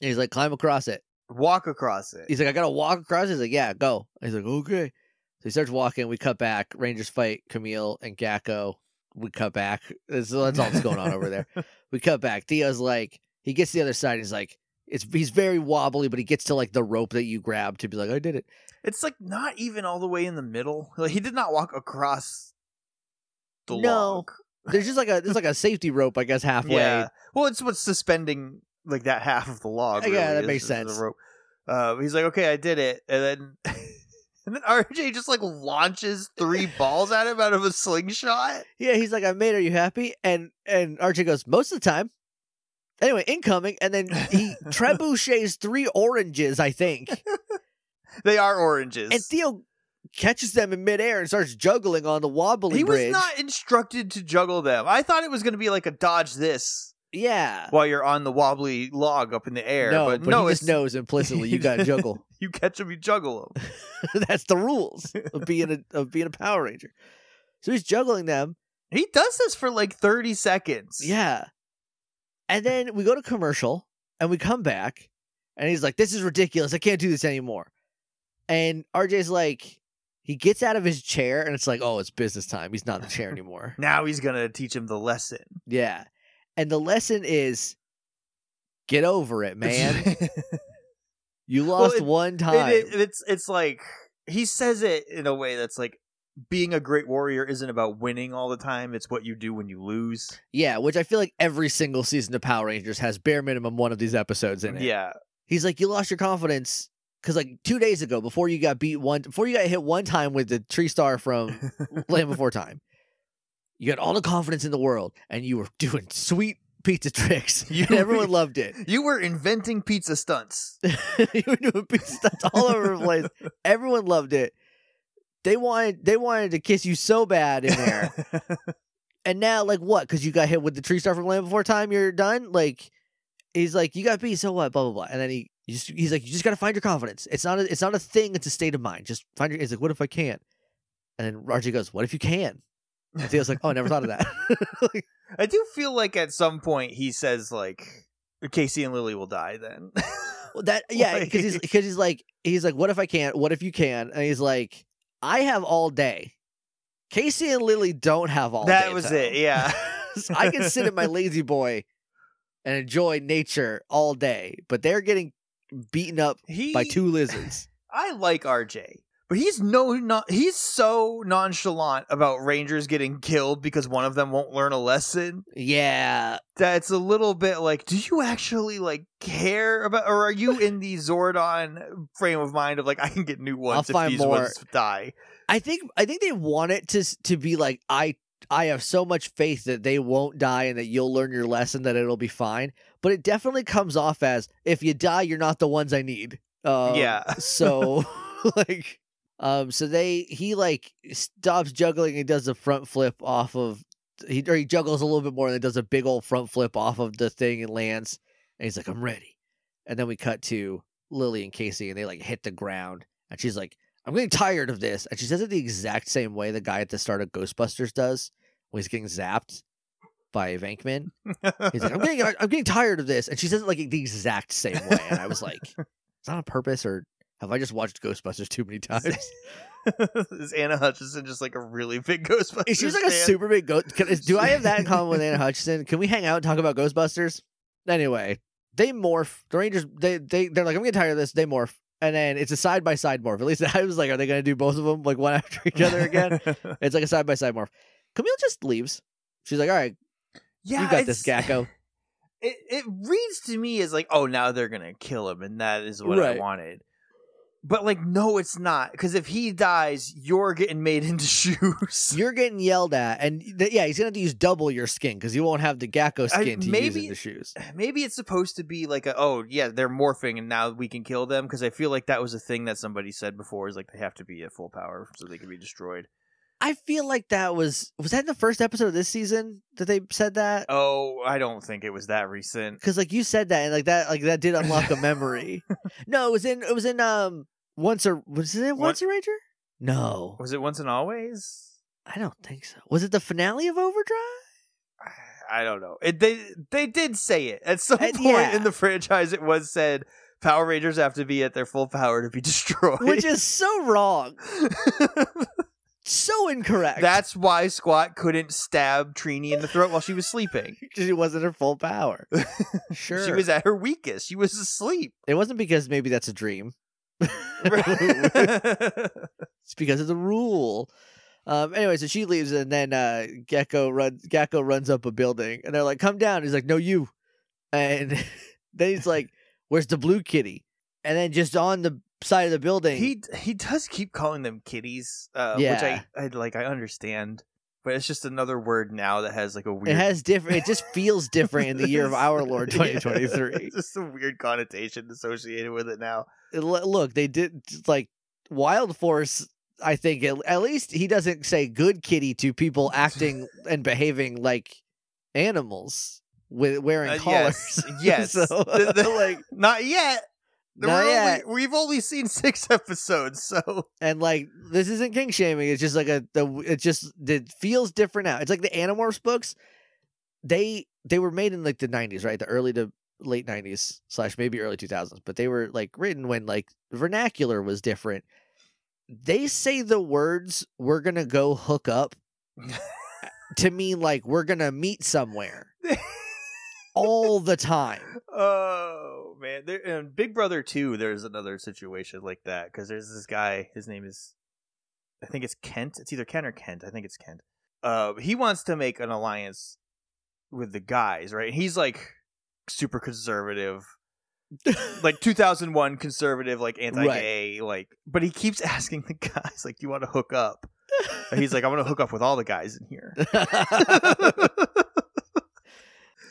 he's like, "Climb across it." walk across it. He's like, "I gotta walk across." it." He's like, "Yeah, go." And he's like, "Okay." So he starts walking. We cut back. Rangers fight Camille and Gakko. We cut back. That's, that's all that's going on over there. We cut back. Theo's like, he gets to the other side. He's like, it's he's very wobbly, but he gets to like the rope that you grab to be like, I did it. It's like not even all the way in the middle. Like he did not walk across the No. log. There's just like a there's like a safety rope, I guess, halfway. Yeah. Well, it's what's suspending like that half of the log. Uh, yeah, really, that is- makes is the sense. rope. Uh, he's like, okay, I did it, and then and then RJ just like launches three balls at him out of a slingshot. Yeah, he's like, I made. Are you happy? And and Archie goes, most of the time. Anyway, incoming, and then he trebuchets three oranges, I think, They are oranges. and Theo catches them in midair and starts juggling on the wobbly he bridge. was not instructed to juggle them. I thought it was going to be like a dodge this yeah, while you're on the wobbly log up in the air. no, but, but, no, he it's just knows implicitly you got to juggle. you catch them, you juggle them. That's the rules of being a of being a Power Ranger. So he's juggling them. He does this for like 30 seconds. Yeah. And then we go to commercial and we come back and he's like, This is ridiculous. I can't do this anymore. And RJ's like, he gets out of his chair and it's like, oh, it's business time. He's not in the chair anymore. Now he's going to teach him the lesson. yeah. And the lesson is get over it, man. You lost it- one It- time. it- it's it's like he says it in a way that's like being a great warrior isn't about winning all the time. It's what you do when you lose. yeah, which I feel like every single season of Power Rangers has bare minimum one of these episodes in it. Yeah, He's like, you lost your confidence because like two days ago, before you got beat one, before you got hit one time with the tree star from Land Before Time, you had all the confidence in the world, and you were doing sweet pizza tricks. You- and everyone loved it. you were inventing pizza stunts. you were doing pizza stunts all over the place. Everyone loved it. They wanted they wanted to kiss you so bad in there. and now, like, what? Because you got hit with the tree star from Land Before Time, you're done. Like, he's like, you got beat, so what? Blah blah blah. And then he, just, he's like, you just got to find your confidence. It's not a, it's not a thing. It's a state of mind. Just find your. He's like, what if I can't? And then Archie goes, what if you can? And Theo's like, oh, I never thought of that. Like, I do feel like at some point he says like Casey and Lily will die then. well, that yeah, because he's because he's like he's like, what if I can't? What if you can? And he's like, I have all day. Casey and Lily don't have all day. that was though. it. Yeah. So I can sit in my lazy boy and enjoy nature all day, but they're getting beaten up He by two lizards. I like RJ, but he's no not he's so nonchalant about Rangers getting killed because one of them won't learn a lesson. Yeah, That it's a little bit like, do you actually like care about, or are you in the Zordon frame of mind of like, I can get new ones if find these more. ones die? I think I think they want it to to be like I I have so much faith that they won't die and that you'll learn your lesson that it'll be fine. But it definitely comes off as if you die, you're not the ones I need. Um, Yeah. So like, um, so they he like stops juggling and does a front flip off of he or he juggles a little bit more and then does a big old front flip off of the thing and lands. And he's like, I'm ready. And then we cut to Lily and Casey and they like hit the ground and she's like, I'm getting tired of this. And she says it the exact same way the guy at the start of Ghostbusters does when he's getting zapped by Venkman. He's like, I'm getting I'm getting tired of this. And she says it like the exact same way. And I was like, is that on purpose or have I just watched Ghostbusters too many times? Is Anna Hutchinson just like a really big Ghostbusters? She's like a super big ghost. Can, do I have that in common with Anna Hutchinson? Can we hang out and talk about Ghostbusters? Anyway, they morph. The Rangers, they they they're like, I'm getting tired of this. They morph, and then it's a side by side morph. At least I was like, are they going to do both of them like one after each other again? it's like a side by side morph. Camille just leaves. She's like, all right, yeah, you got this, Gakko. It it reads to me as like, oh, now they're gonna kill him, and that is what I wanted. But like, no, it's not. Because if he dies, you're getting made into shoes. You're getting yelled at, and th- yeah, he's gonna have to use double your skin because you won't have the Gakko I- skin to use maybe- in the shoes. Maybe it's supposed to be like a oh yeah they're morphing and now we can kill them because I feel like that was a thing that somebody said before is like they have to be at full power so they can be destroyed. I feel like that was was that in the first episode of this season that they said that. Oh, I don't think it was that recent. because like you said that and like that like that did unlock a memory. no, it was in it was in um once or was it once a ranger? No, Was it once and always? I don't think so. Was it the finale of Overdrive? I don't know. It, they they did say it at some Uh, point yeah. in the franchise. It was said Power Rangers have to be at their full power to be destroyed. Which is so wrong, so incorrect. That's why Squatt couldn't stab Trini in the throat while she was sleeping. she wasn't at her full power. Sure, She was at her weakest. She was asleep. It wasn't because maybe that's a dream. It's because of the rule. Um, anyway, so she leaves, and then uh, Gecko runs. Gecko runs up a building, and they're like, "Come down." He's like, "No, you." And then he's like, "Where's the blue kitty?" And then just on the side of the building, he he does keep calling them kitties, uh, Yeah. which I, I like. I understand, but it's just another word now that has like a weird. it has different. It just feels different in the year of our Lord 2023. Just a weird connotation associated with it now. Look, they did like Wild Force. I think at, at least he doesn't say "good kitty" to people acting and behaving like animals with wearing Uh, collars. yes, yes. so The- the- like. Not yet. Not only- yet. we've only seen six episodes, so and like this isn't king shaming it's just like a the it just it feels different now it's like the animorphs books they they were made in like the 90s right the early to late 90s slash maybe early 2000s but they were like written when like vernacular was different they say the words we're gonna go hook up to mean like we're gonna meet somewhere all the time oh man. There, and Big Brother 2, there's another situation like that because there's this guy. His name is, I think it's Kent. It's either Ken or Kent. I think it's Kent. Uh, he wants to make an alliance with the guys, right? He's like super conservative, like 2001 conservative, like anti-gay, like. But he keeps asking the guys, like, "Do you want to hook up?" And he's like, "I want to hook up with all the guys in here."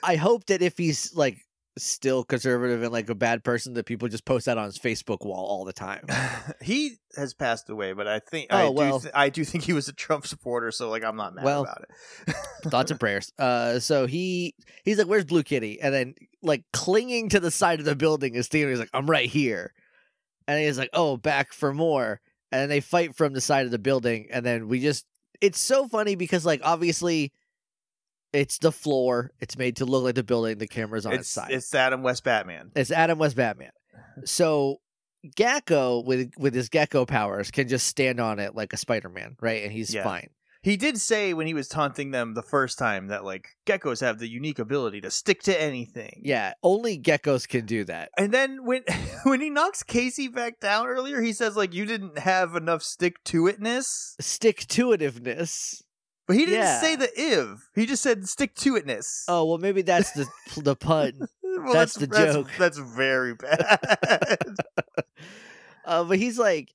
I hope that if he's like still conservative and like a bad person, that people just post that on his Facebook wall all the time. he has passed away, but I think Oh, I well. do th- I do think he was a Trump supporter, so like I'm not mad Well, about it. Thoughts and prayers. Uh, so he he's like, "Where's Blue Kitty?" And then like clinging to the side of the building is Steven. He's like, "I'm right here," and he's like, "Oh, back for more." And they fight from the side of the building, and then we just it's so funny because like obviously. It's the floor. It's made to look like the building. The camera's on its, it's side. it's Adam West Batman. It's Adam West Batman. So Gecko with with his gecko powers can just stand on it like a Spider Man, right? And he's Yeah. fine. He did say when he was taunting them the first time that like geckos have the unique ability to stick to anything. Yeah, only geckos can do that. And then when when he knocks Casey back down earlier, he says like you didn't have enough stick to itness. Stick to itiveness. But he didn't Yeah. say the iv. He just said stick to itness. Oh well, maybe that's the the pun. Well, that's the joke. That's, very bad. Uh, but he's like,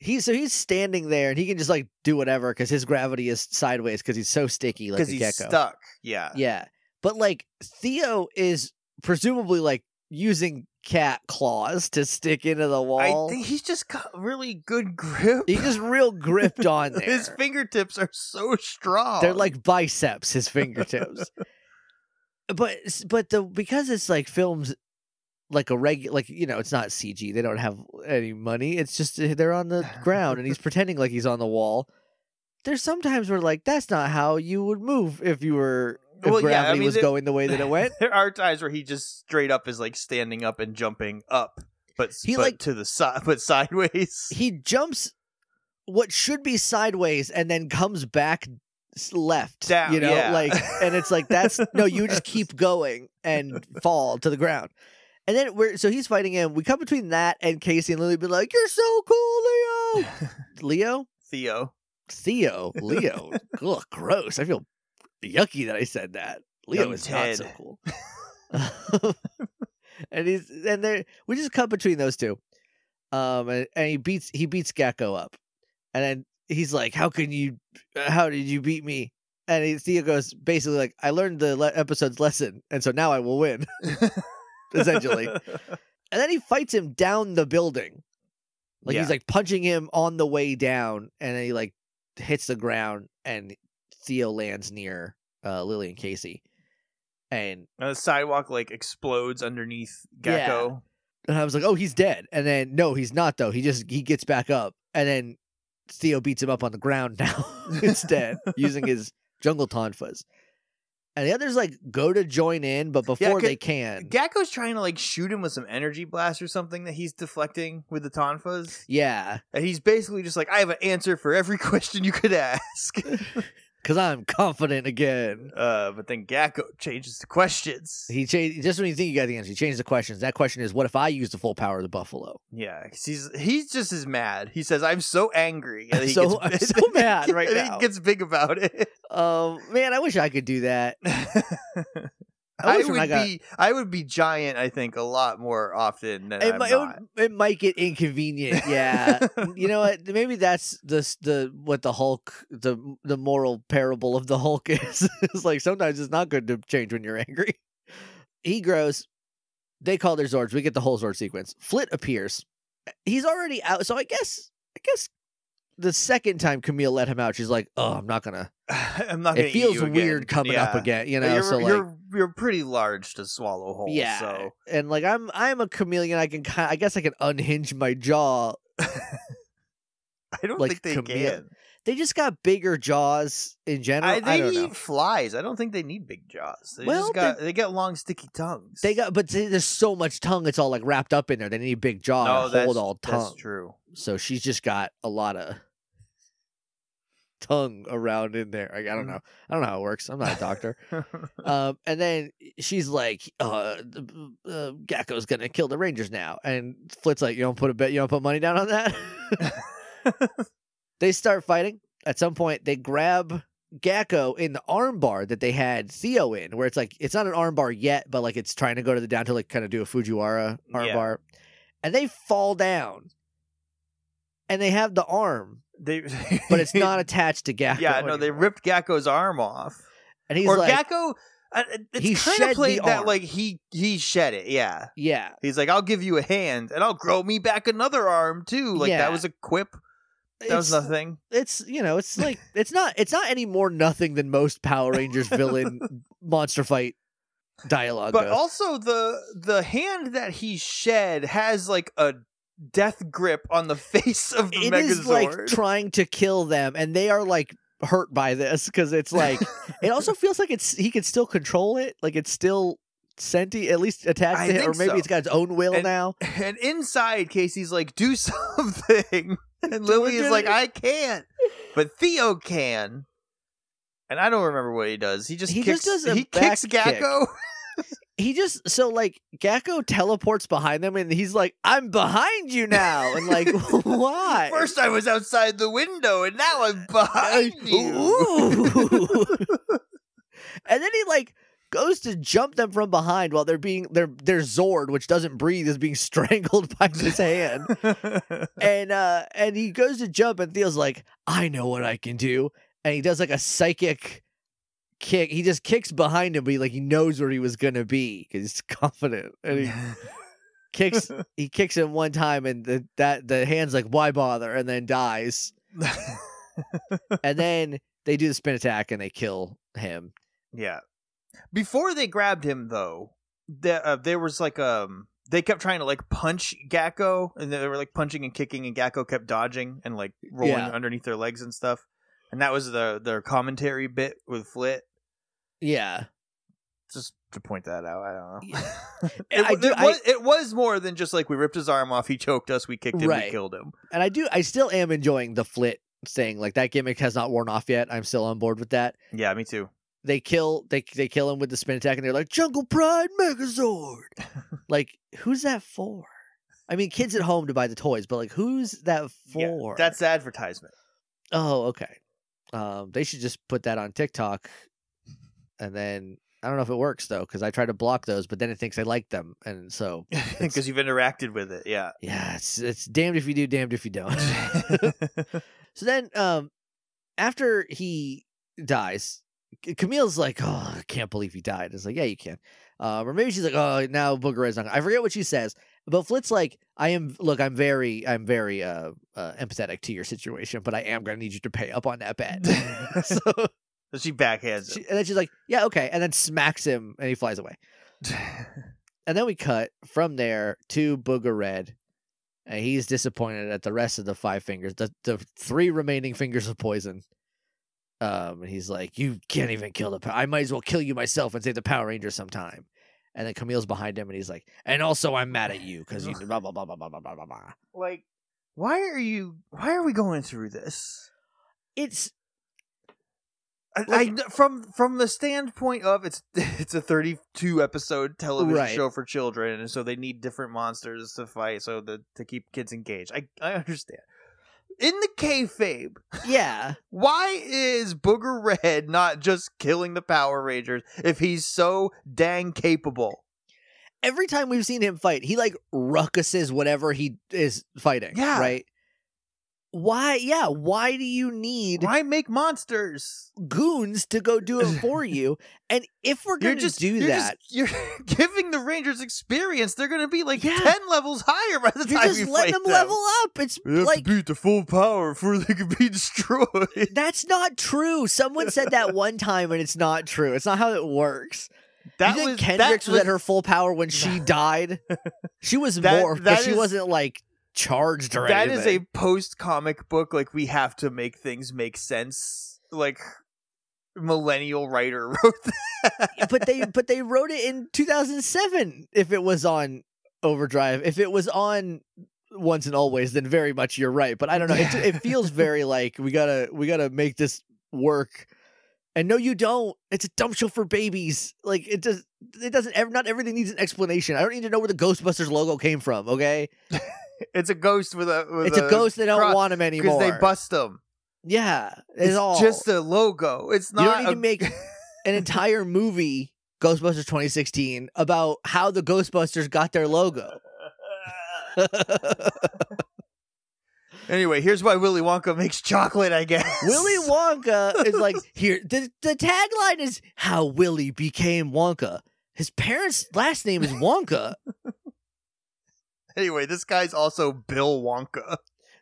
he so he's standing there and he can just like do whatever because his gravity is sideways because he's so sticky like a he's gecko. stuck. Yeah. Yeah, but like Theo is presumably like using cat claws to stick into the wall. I think he's just got really good grip. He just real gripped on there. His fingertips are so strong. They're like biceps, his fingertips. but but the because it's like films like a reg like you know it's not CG. They don't have any money. It's just uh, they're on the ground and he's pretending like he's on the wall. There's sometimes where like that's not how you would move if you were if Well, yeah, I mean, was there- going the way that it went. There are times where he just straight up is like standing up and jumping up, but He, but like- to the side, but sideways. he jumps what should be sideways and then comes back left Down, you know yeah. like and it's like that's no you just keep going and fall to the ground and then we're so he's fighting him we come between that and casey and lily be like you're so cool leo leo Theo. theo leo ugh gross i feel yucky that i said that. Leo Young is not so cool. And he's and they we just cut between those two. Um and, and he beats he beats gecko up. And then he's like how can you how did you beat me? And he, Theo goes basically like i learned the le- episode's lesson and so now i will win. Essentially. And then he fights him down the building. Like Yeah. he's like punching him on the way down and then he like hits the ground and theo lands near uh lily and casey and And the sidewalk like explodes underneath Yeah. Gecko. And I was like, oh, he's dead. And then no, he's not though. He just he gets back up, and then Theo beats him up on the ground now instead, using his jungle tonfas. And the others like go to join in, but before ca- they can, Gecko's trying to like shoot him with some energy blast or something that he's deflecting with the tonfas. yeah, And he's basically just like, I have an answer for every question you could ask. Because I'm confident again. uh, but then Gecko changes the questions. He changed just when you think you got the answer. He changed the questions. That question is, what if I use the full power of the buffalo? Yeah, 'cause he's he's just as mad. He says, "I'm so angry." I'm he so- gets, I'm so mad right and now. He gets big about it. Um, man, I wish I could do that. I, would I got- be I would be giant. I think a lot more often than It, I'm might, it, not. would, it might get inconvenient. Yeah, you know what? Maybe that's the the what the Hulk the the moral parable of the Hulk is. it's like sometimes it's not good to change when you're angry. He grows. They call their Zords. We get the whole Zord sequence. Flit appears. He's already out. So I guess I guess the second time Camille let him out, she's like, "Oh, I'm not gonna." I'm not. It feels weird coming up again, you know. you're, so like, you're you're pretty large to swallow whole. yeah, So and like I'm I'm a chameleon. I can kind. I guess I can unhinge my jaw I don't Like think they can. They just got bigger jaws in general. I, I, they don't eat flies. I don't think they need big jaws. They Well, just got they got long sticky tongues. They got, but there's so much tongue. It's all like wrapped up in there. They need big jaw no, to hold all that's tongue. true. So she's just got a lot of. Tongue around in there. Like, I don't know. I don't know how it works. I'm not a doctor. um, and then she's like, uh, uh, Gecko's gonna kill the Rangers now. And Flit's like, you don't put a bet, you don't put money down on that. they start fighting. At some point, they grab Gecko in the armbar that they had Theo in, where it's like it's not an armbar yet, but like it's trying to go to the down to like kind of do a Fujiwara Yeah. armbar, and they fall down, and they have the arm, they, but it's not attached to Gecko. yeah, no, they ripped Gakko's arm off. and he's or like, Gakko, uh, He it's kind of played that arm. like he he shed it. Yeah, yeah, he's like, I'll give you a hand, and I'll grow me back another arm too. Like Yeah. that was a quip. That was nothing. it's you know it's like it's not it's not any more nothing than most Power Rangers villain monster fight dialogue. But also the the hand that he shed has like a death grip on the face of the it Megazord. is like trying to kill them, and they are like hurt by this because it's like it also feels like it's he can still control it, like it's still sentient, at least attached I to him, or maybe so. it's got its own will And- now. and inside Casey's like, do something. And Lily is like. I can't. But Theo can. And I don't remember what he does. He just He kicks just does he kicks kick. He just so like Gakko teleports behind them, and he's like, "I'm behind you now," and like, why? First I was outside the window and now I'm behind you. And then he like goes to jump them from behind while they're being their their Zord, which doesn't breathe, is being strangled by his hand. and uh and he goes to jump and Theo's like, I know what I can do. And he does like a psychic kick. He just kicks behind him, but he like he knows where he was gonna be because he's confident. And he kicks he kicks him one time and the that the hand's like, why bother? And then dies. And then they do the spin attack and they kill him. Yeah. Before they grabbed him, though, there, uh, there was like um, they kept trying to like punch Gakko, and they were like punching and kicking, and Gakko kept dodging and like rolling Yeah. underneath their legs and stuff. And that was the their commentary bit with Flit. Yeah. Just to point that out, I don't know. Yeah. it, I do- it, was, it was more than just like we ripped his arm off, he choked us, we kicked him, Right. we killed him. And I do I still am enjoying the flit saying like that gimmick has not worn off yet. I'm still on board with that. Yeah, me too. They kill they they kill him with the spin attack and they're like Jungle Pride Megazord. like who's that for? I mean kids at home to buy the toys, but like who's that Yeah, for? that's advertisement. Oh, okay. Um they should just put that on TikTok and then I don't know if it works though cuz I try to block those but then it thinks I like them and so Because you've interacted with it, yeah. yeah, it's it's damned if you do, damned if you don't. So then, um, after he dies, Camille's like, "Oh, I can't believe he died." It's like, "Yeah, you can." Um, or maybe she's like, "Oh, now Booger Red's not." I forget what she says, but Flit's like, "I am. Look, I'm very, I'm very uh, uh empathetic to your situation, but I am gonna need you to pay up on that bet." so, So she backhands she, him. and then she's like, "Yeah, okay," and then smacks him, and he flies away. And then we cut from there to Booger Red. And he's disappointed at the rest of the five fingers, the, the three remaining fingers of poison. Um, and he's like, You can't even kill the power. I might as well kill you myself and save the Power Rangers sometime. And then Camille's behind him and he's like, And also, I'm mad at you because you blah, blah, blah, blah, blah, blah, blah, blah, blah. like why are you why are we going through this It's, I, Like- I- from from the standpoint of it's it's a 32 episode television Right. show for children and so they need different monsters to fight so the, to keep kids engaged i i understand in the kayfabe yeah. why is booger red not just killing the power rangers if he's so dang capable Every time we've seen him fight, he like ruckuses whatever he is fighting. Yeah. Right? Why? Yeah. Why do you need why make monsters goons to go do it for you. And if we're you're to just do you're that, just, you're giving the rangers experience they're gonna be like Yeah. 10 levels higher by the time you're time just you letting fight them level up. It's They like to beat the full power before they can be destroyed. that's not true. Someone said that one time, and it's not true. It's not how it works. That you think was Kendrix that was, at her full power when she died? She was That- morphed, that but she is- wasn't like charged or That is a post comic book. Like we have to make things make sense. Like millennial writer wrote that. but they but they wrote it in 2007 if it was on Overdrive. If it was on once and always, then very much you're right. But I don't know. It, it feels very like we gotta we gotta make this work. And no, you don't. It's a dump show for babies. Like it does. It doesn't. ever Not everything needs an explanation. I don't need to know where the Ghostbusters logo came from. Okay, It's a ghost with a. With it's a ghost. They don't want him anymore because they bust them. Yeah, it's, It's all just a logo. It's not. You don't need a- to make an entire movie, Ghostbusters 2016, about how the Ghostbusters got their logo. anyway, here's why Willy Wonka makes chocolate. I guess Willy Wonka is like here. The the tagline is how Willy became Wonka. His parents' last name is Wonka. Anyway, this guy's also Bill Wonka.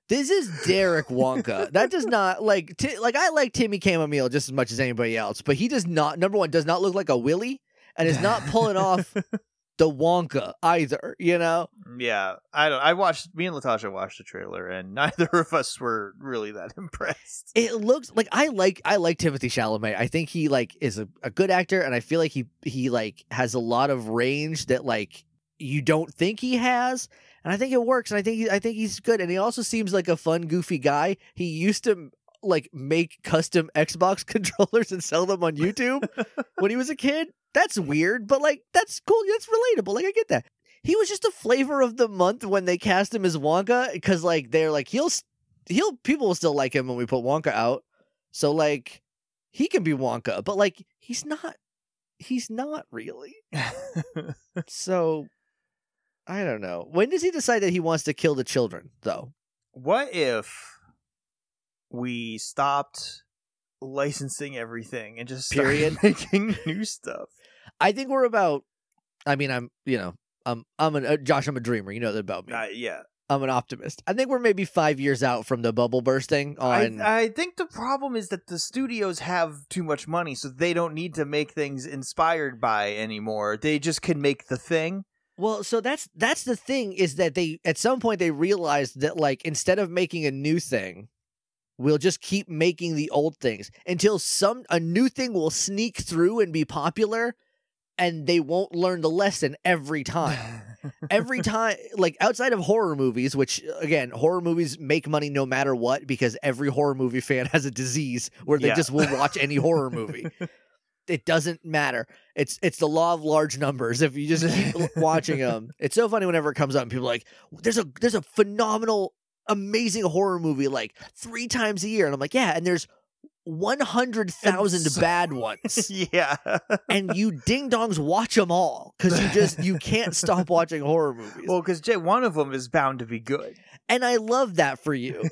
This is Derek Wonka. That does not like ti like I like Timmy Chamomile just as much as anybody else, but he does not. Number one, does not look like a Willy, and is not pulling off the Wonka either. You know. Yeah, I don't. I watched. Me and Latasha watched the trailer, and neither of us were really that impressed. it looks like I like I like Timothy Chalamet. I think he like is a, a good actor, and I feel like he he like has a lot of range that like you don't think he has, and I think it works. And I think he, I think he's good, and he also seems like a fun, goofy guy. He used to like make custom Xbox controllers and sell them on YouTube when he was a kid. That's weird, but like that's cool. That's relatable. Like I get that. He was just a flavor of the month when they cast him as Wonka because like they're like he'll he'll people will still like him when we put Wonka out. So like he can be Wonka, but like he's not he's not really. So I don't know. When does he decide that he wants to kill the children though? what if we stopped licensing everything and just started Period. making new stuff? I think we're about I mean I'm, you know, I'm I'm an uh, Josh I'm a dreamer, you know that about me. Uh, yeah, I'm an optimist. I think we're maybe 5 years out from the bubble bursting on I, I think the problem is that the studios have too much money, so they don't need to make things inspired by anymore. They just can make the thing. Well, so that's that's the thing is that they at some point they realized that like instead of making a new thing, we'll just keep making the old things until some a new thing will sneak through and be popular and they won't learn the lesson every time. every time like outside of horror movies which uh, again horror movies make money no matter what because every horror movie fan has a disease where they Yeah. just will watch any horror movie it doesn't matter. It's it's the law of large numbers if you just keep watching them it's so funny whenever it comes up and people are like there's a there's a phenomenal amazing horror movie like three times a year and i'm like yeah and there's 100,000 so- bad ones. Yeah. and you ding dongs watch them all because you just you can't stop watching horror movies. Well, because Jay, one of them is bound to be good. and I love that for you,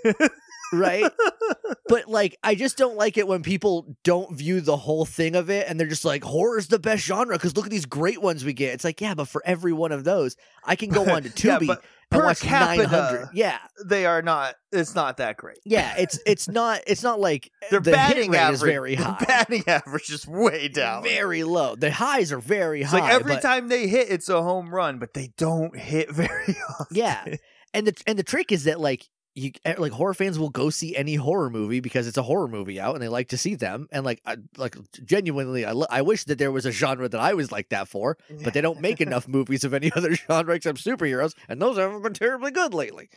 right? but like, I just don't like it when people don't view the whole thing of it and they're just like, horror's the best genre because look at these great ones we get. It's like, yeah, but for every one of those, I can go on to Yeah, Tubi but and per watch capita, 900. Yeah, they are not. It's not that great. yeah, it's it's not it's not like Their the batting average is very their high, batting average is way down. very low. The highs are very it's high. like every but- time they hit, it's a home run, but they don't hit very often. Yeah. and the and the trick is that like you eh, like horror fans will go see any horror movie because it's a horror movie out and they like to see them and like I, like genuinely I, I wish that there was a genre that I was like that for but they don't make enough movies of any other genre except superheroes and those haven't been terribly good lately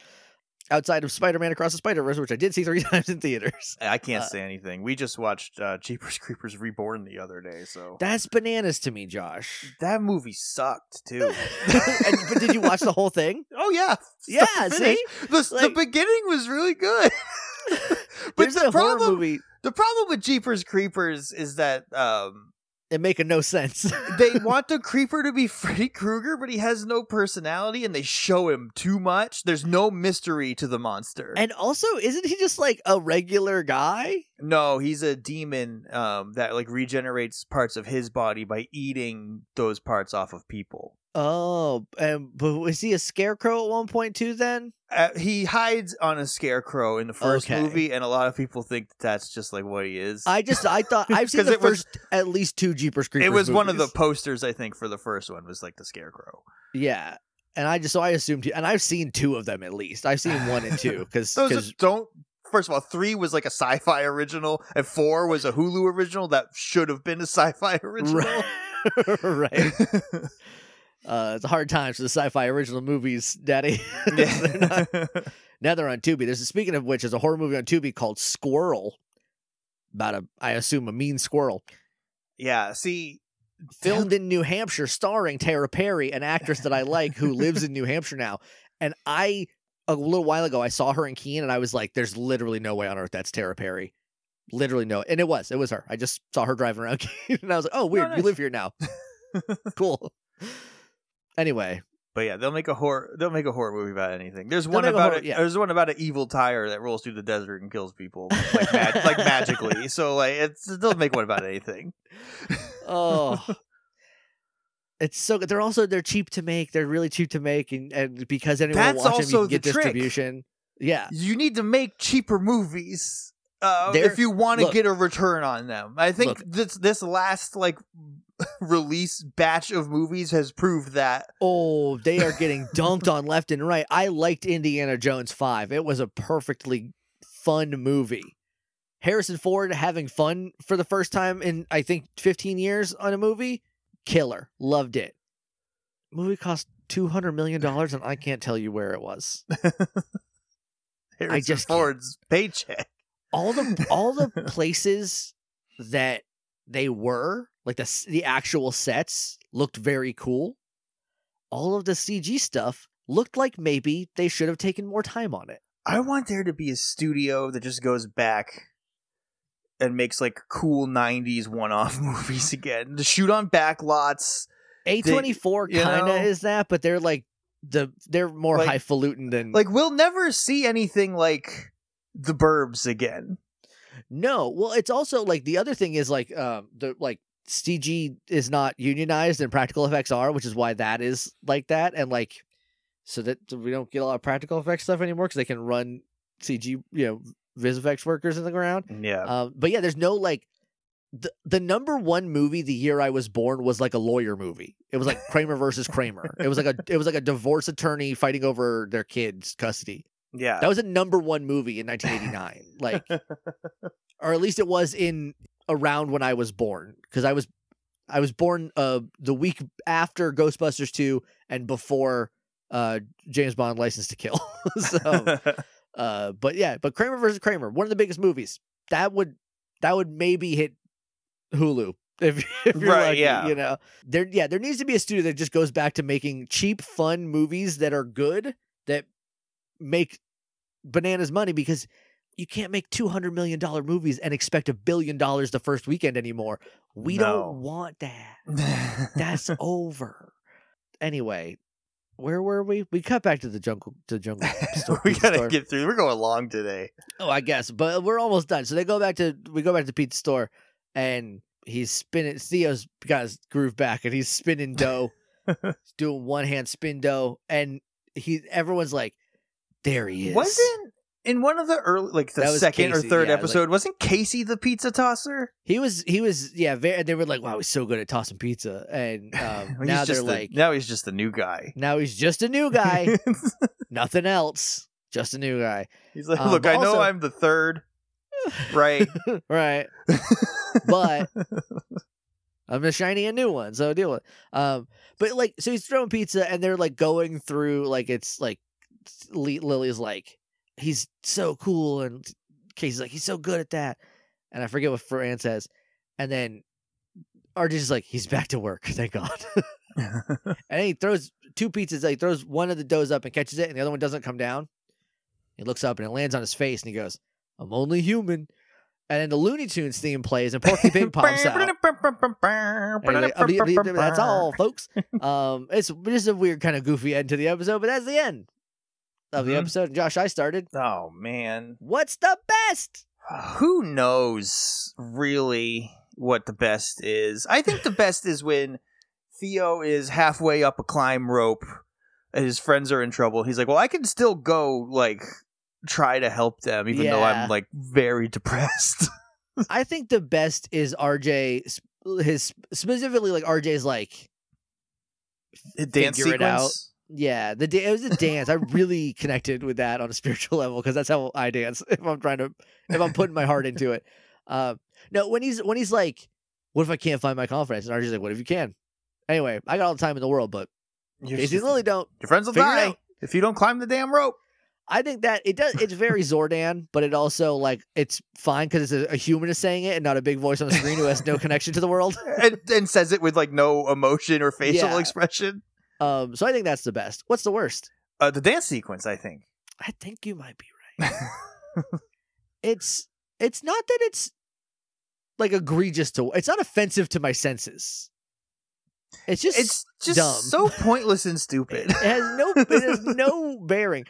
outside of Spider-Man Across the Spider-Verse which I did see 3 times in theaters I can't Uh, say anything. We just watched uh, Jeepers Creepers Reborn the other day, so that's bananas to me Josh that movie sucked too. and, but did you watch the whole thing Oh yeah, yeah Start see. The, Like- the beginning was really good. but the problem, movie the problem with Jeepers Creepers is that um, it making no sense they want the creeper to be Freddy Krueger, but he has no personality, and they show him too much. There's no mystery to the monster. and also isn't he just like a regular guy no, he's a demon um, that like regenerates parts of his body by eating those parts off of people. Oh, and but was he a scarecrow at one point too? Then Uh, he hides on a scarecrow in the first Okay. movie, and a lot of people think that that's just like what he is. I just I thought I've seen the it was- first at least two Jeepers Creepers. it was one of the posters, I think, for the first one was like the scarecrow. yeah, and I just so I assumed he, and I've seen two of them at least. I've seen one and two because Those are- don't. First of all, three was like a sci-fi original, and four was a Hulu original that should have been a sci-fi original. right. Uh, it's a hard times for the sci-fi original movies, Daddy. They're not- now they're on Tubi. There's a, speaking of which, there's a horror movie on Tubi called Squirrel, about a I assume a mean squirrel, yeah. See, filmed in New Hampshire, starring Tara Perry, an actress that I like who lives in New Hampshire now. And I a little while ago I saw her in Keene, and I was like, "There's literally no way on earth that's Tara Perry." Literally no, and it was. It was her. I just saw her driving around Keene, and I was like, "Oh, weird. nice. You live here now. cool." Anyway, But yeah, they'll make a horror. They'll make a horror movie about anything. There's They'll one make a about horror- a, yeah. there's one about an evil tire that rolls through the desert and kills people like mag- like magically. So like it's they'll make one about anything. oh it's so good they're also they're cheap to make they're really cheap to make and, and because anyone That's will watch them you can get the trick. distribution yeah You need to make cheaper movies. Uh, if you want to get a return on them, I think Look. this this last like release batch of movies has proved that. oh they are getting dumped on left and right. I liked indiana jones 5 it was a perfectly fun movie. Harrison ford having fun for the first time in i think 15 years on a movie? Killer. Loved it. Movie cost 200 million dollars and i can't tell you where it was. Harrison just can't. Ford's paycheck. all the all the places that they were like the the actual sets looked very cool all of the cg stuff looked like maybe they should have taken more time on it I want there to be a studio that just goes back and makes like cool 90s one-off movies again. To shoot on back lots. a24 kind of is that but they're like the they're more Like- highfalutin than Like we'll never see anything like The Burbs again. No, well, it's also like the other thing is like um the like CG is not unionized and practical effects are, which is why that is like that, and like so that we don't get a lot of practical effects stuff anymore because they can run CG, you know, vis effects workers in the ground. Yeah. Um, but yeah, there's no like the the number one movie the year I was born was like a lawyer movie. It was like Kramer versus Kramer. It was like a it was like a divorce attorney fighting over their kids' custody. yeah. That was a number one movie in 1989. like or at least it was in around when I was born because I was I was born uh the week after Ghostbusters 2 and before uh James Bond License to Kill. so uh but yeah, but Kramer versus Kramer, one of the biggest movies. That would that would maybe hit Hulu if, if you're Right, lucky, yeah. you know. There yeah, there needs to be a studio that just goes back to making cheap fun movies that are good that make bananas money because you can't make two hundred million dollar movies and expect a billion dollars the first weekend anymore. We No. don't want that. That's over. Anyway, where were we? We cut back to the jungle to the jungle. store- we gotta store. get through. We're going long today. Oh, I guess, but we're almost done. So they go back to we go back to Pete's store, and he's spinning. Theo's got his groove back, and he's spinning dough. he's doing one hand spin dough, and he everyone's like, "There he is." Wasn't in one of the early, like the second Casey, or third yeah, like- episode, wasn't Casey the pizza tosser? he was? He was. Yeah, very, they were like, "Wow, he's so good at tossing pizza," and um, He's now they're the- like, now he's just the new guy. "Now he's just a new guy, nothing else, just a new guy." he's like, Um, look, I know also- I'm the third, right? right. But I'm just shining a new one, so deal with. it. Um, but like, so he's throwing pizza, and they're like going through like it's like Lily's like he's so cool, and Casey's like he's so good at that, and I forget what Fran says, and then RJ's just like he's back to work, thank God, and he throws two pizzas, like throws one of the doughs up and catches it, and the other one doesn't come down. He looks up and it lands on his face, and he goes, "I'm only human." And then the Looney Tunes theme plays, and Porky Pig pops out. And he's like, "Bleep, bleep, bleep, That's all, folks. Um, it's just a weird kind of goofy end to the episode, but that's the end of the Mhm. episode. Josh, I started. Oh man, What's the best? who knows really what the best is? I think the best is when Theo is halfway up a climb rope and his friends are in trouble. He's like, "Well, I can still go like try to help them even though I'm like very depressed." I think the best is RJ. His specifically like RJ's like Dance Figure it out. Yeah the da- it was a dance. I really connected with that on a spiritual level because that's how I dance if I'm trying to if I'm putting my heart into it. Um, no, when he's when he's like, what if I can't find my confidence? And RJ's like, what if you can? Anyway, I got all the time in the world, but and Lily don't. your friends will die if you don't climb the damn rope. I think that it does. It's very Zordon, but it also like it's fine because it's a, a human is saying it and not a big voice on the screen who has no connection to the world. and, and says it with like no emotion or facial Yeah. expression. Um, so I think that's the best. What's the worst? Uh, the dance sequence, I think. I think you might be right. It's it's not that it's like egregious to. It's not offensive to my senses. It's just it's just dumb. so pointless and stupid. It has no it has no bearing.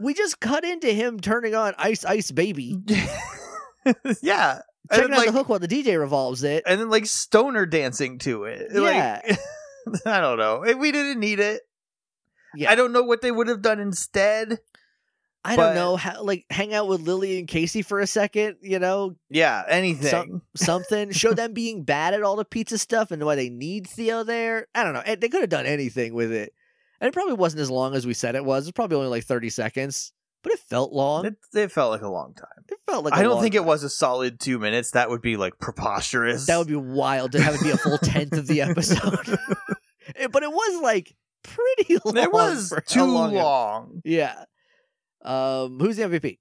We just cut into him turning on Ice Ice Baby, yeah. Checking out like, the hook while the DJ revolves it. and then like stoner dancing to it. Yeah. Like, I don't know. We didn't need it. Yeah. I don't know what they would have done instead. I but- don't know how like hang out with Lily and Casey for a second, you know, Yeah, anything. Some- something. Show them being bad at all the pizza stuff and why they need Theo there. I don't know. Eh, they could have done anything with it. And it probably wasn't as long as we said it was. It's probably only like 30 seconds, but it felt long. It, it, felt like a long time. It felt like I I don't think it was a solid two minutes. That would be like preposterous. That would be wild to have it be a full tenth of the episode. But it was like pretty long. It was too long. long. yeah. Um, who's the MVP?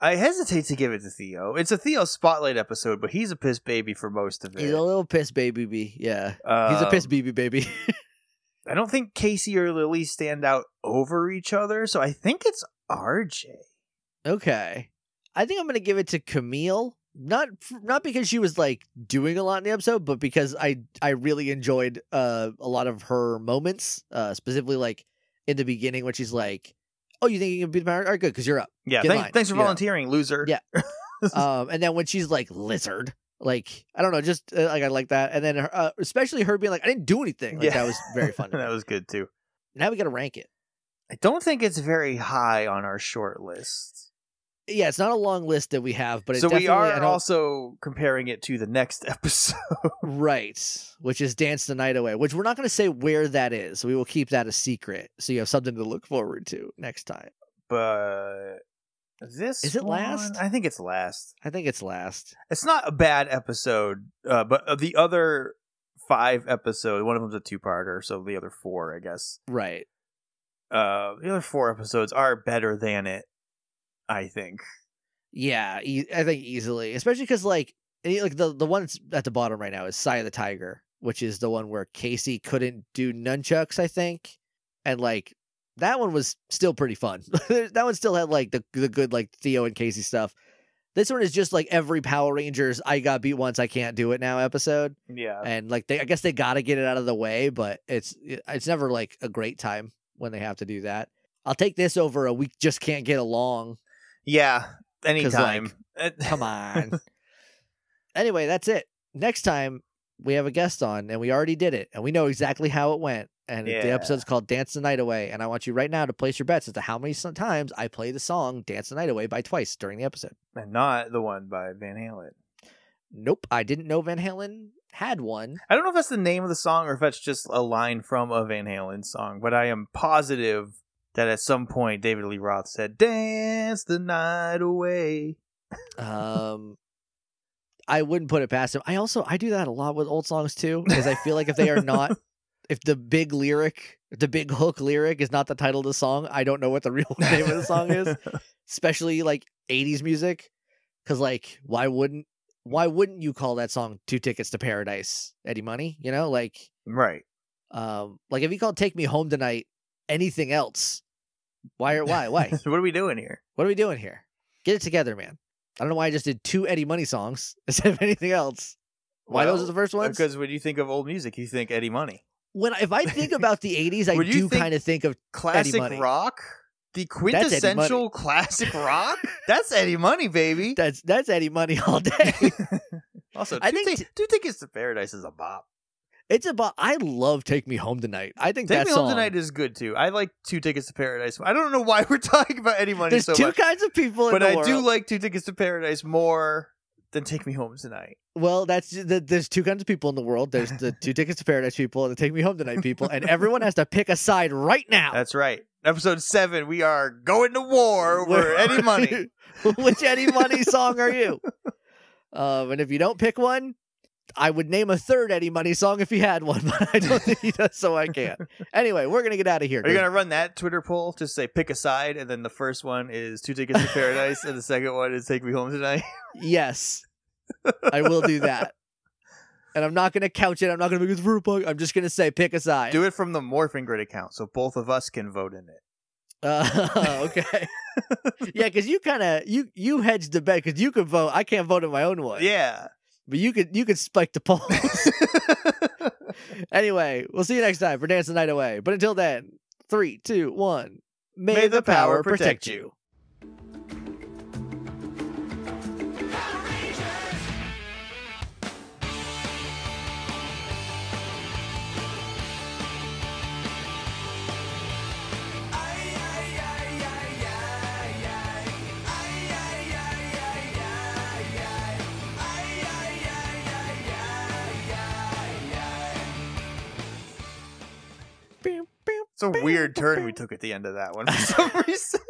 I hesitate to give it to Theo. It's a Theo spotlight episode, but he's a piss baby for most of it. He's a little piss baby. Yeah. He's a Um, piss baby baby. I don't think Casey or Lily stand out over each other, so I think it's RJ. Okay. I think I'm going to give it to Camille. Not not because she was like doing a lot in the episode, but because I I really enjoyed uh a lot of her moments, uh specifically like in the beginning when she's like, "Oh, you think you can beat the power? All right, good, because you're up." Yeah, thanks, thanks for volunteering, loser. Yeah. um, and then when she's like lizard, like I don't know, just uh, like I like that. And then her, uh, especially her being like, "I didn't do anything." Like Yeah. that was very fun. to that was good too. now we got to rank it. I don't think it's very high on our short list. Yeah, it's not a long list that we have, but so we are also comparing it to the next episode. Right, which is Dance the Night Away, which we're not going to say where that is. We will keep that a secret so you have something to look forward to next time. but this Is it one- last? I think it's last. I think it's last. It's not a bad episode, uh, but the other five episodes, one of them's a two-parter, so the other four, I guess. Right. Uh, the other four episodes are better than it. I think. Yeah, e- I think easily, especially because like like the the one that's at the bottom right now is Sai of the Tiger, which is the one where Casey couldn't do nunchucks, I think, and like that one was still pretty fun. that one still had like the the good like Theo and Casey stuff. This one is just like every Power Rangers I got beat once I can't do it now episode. Yeah. and like they I guess they got to get it out of the way, but it's it's never like a great time when they have to do that. I'll take this over a week just can't get along. Yeah. Anytime. Come on. anyway, that's it. Next time we have a guest on and we already did it and we know exactly how it went. And the Yeah. episode's called Dance the Night Away. And I want you right now to place your bets as to how many times I play the song Dance the Night Away by TWICE during the episode. and not the one by Van Halen. Nope. I didn't know Van Halen had one. I don't know if that's the name of the song or if that's just a line from a Van Halen song, but I am positive that at some point David Lee Roth said, Dance the night away. Um, I wouldn't put it past him. I also I do that a lot with old songs too because I feel like if they are not, if the big lyric, the big hook lyric is not the title of the song, I don't know what the real name of the song is. Especially like '80s music, because like why wouldn't why wouldn't you call that song Two Tickets to Paradise, Eddie Money? You know, like right. um, like if you called Take Me Home Tonight anything else, why or why why? what are we doing here? What are we doing here? Get it together, man. I don't know why I just did two Eddie Money songs instead of anything else. Why those are the first ones? Because when you think of old music, you think Eddie Money. when if I think about the '80s, I do kind of think of Classic rock? The quintessential classic rock? That's Eddie Money, baby. that's that's Eddie Money all day. also, I think Ti- two Tickets to Paradise is a bop. It's about. I love "Take Me Home Tonight." I think Take Me song. Home Tonight is good too. I like Two Tickets to Paradise. I don't know why we're talking about Eddie Money There's so two much, kinds of people in the world. but I world. do like Two Tickets to Paradise more than Take Me Home Tonight. well, that's the, there's two kinds of people in the world. There's the two tickets to paradise people and the take me home tonight people, and everyone has to pick a side right now. That's right. Episode seven, we are going to war over Eddie Money. Which Eddie Money song are you? Um, and if you don't pick one, I would name a third Eddie Money song if he had one, but I don't think he does, so I can't. Anyway, we're gonna get out of here. Are you 'cause- gonna run that Twitter poll? Just say pick a side, and then the first one is Two Tickets to Paradise, and the second one is Take Me Home Tonight. Yes, I will do that. And I'm not gonna couch it. I'm not gonna make a buck. I'm just gonna say pick a side. Do it from the Morphin Grid account, so both of us can vote in it. Uh, okay. yeah, because you kind of you you hedged the bet because you could vote. I can't vote in my own one. Yeah. But you could you could spike the polls. anyway, we'll see you next time for Dance the Night Away. But until then, three, two, one. May, the, power protect you. It's a weird turn we took at the end of that one for some reason.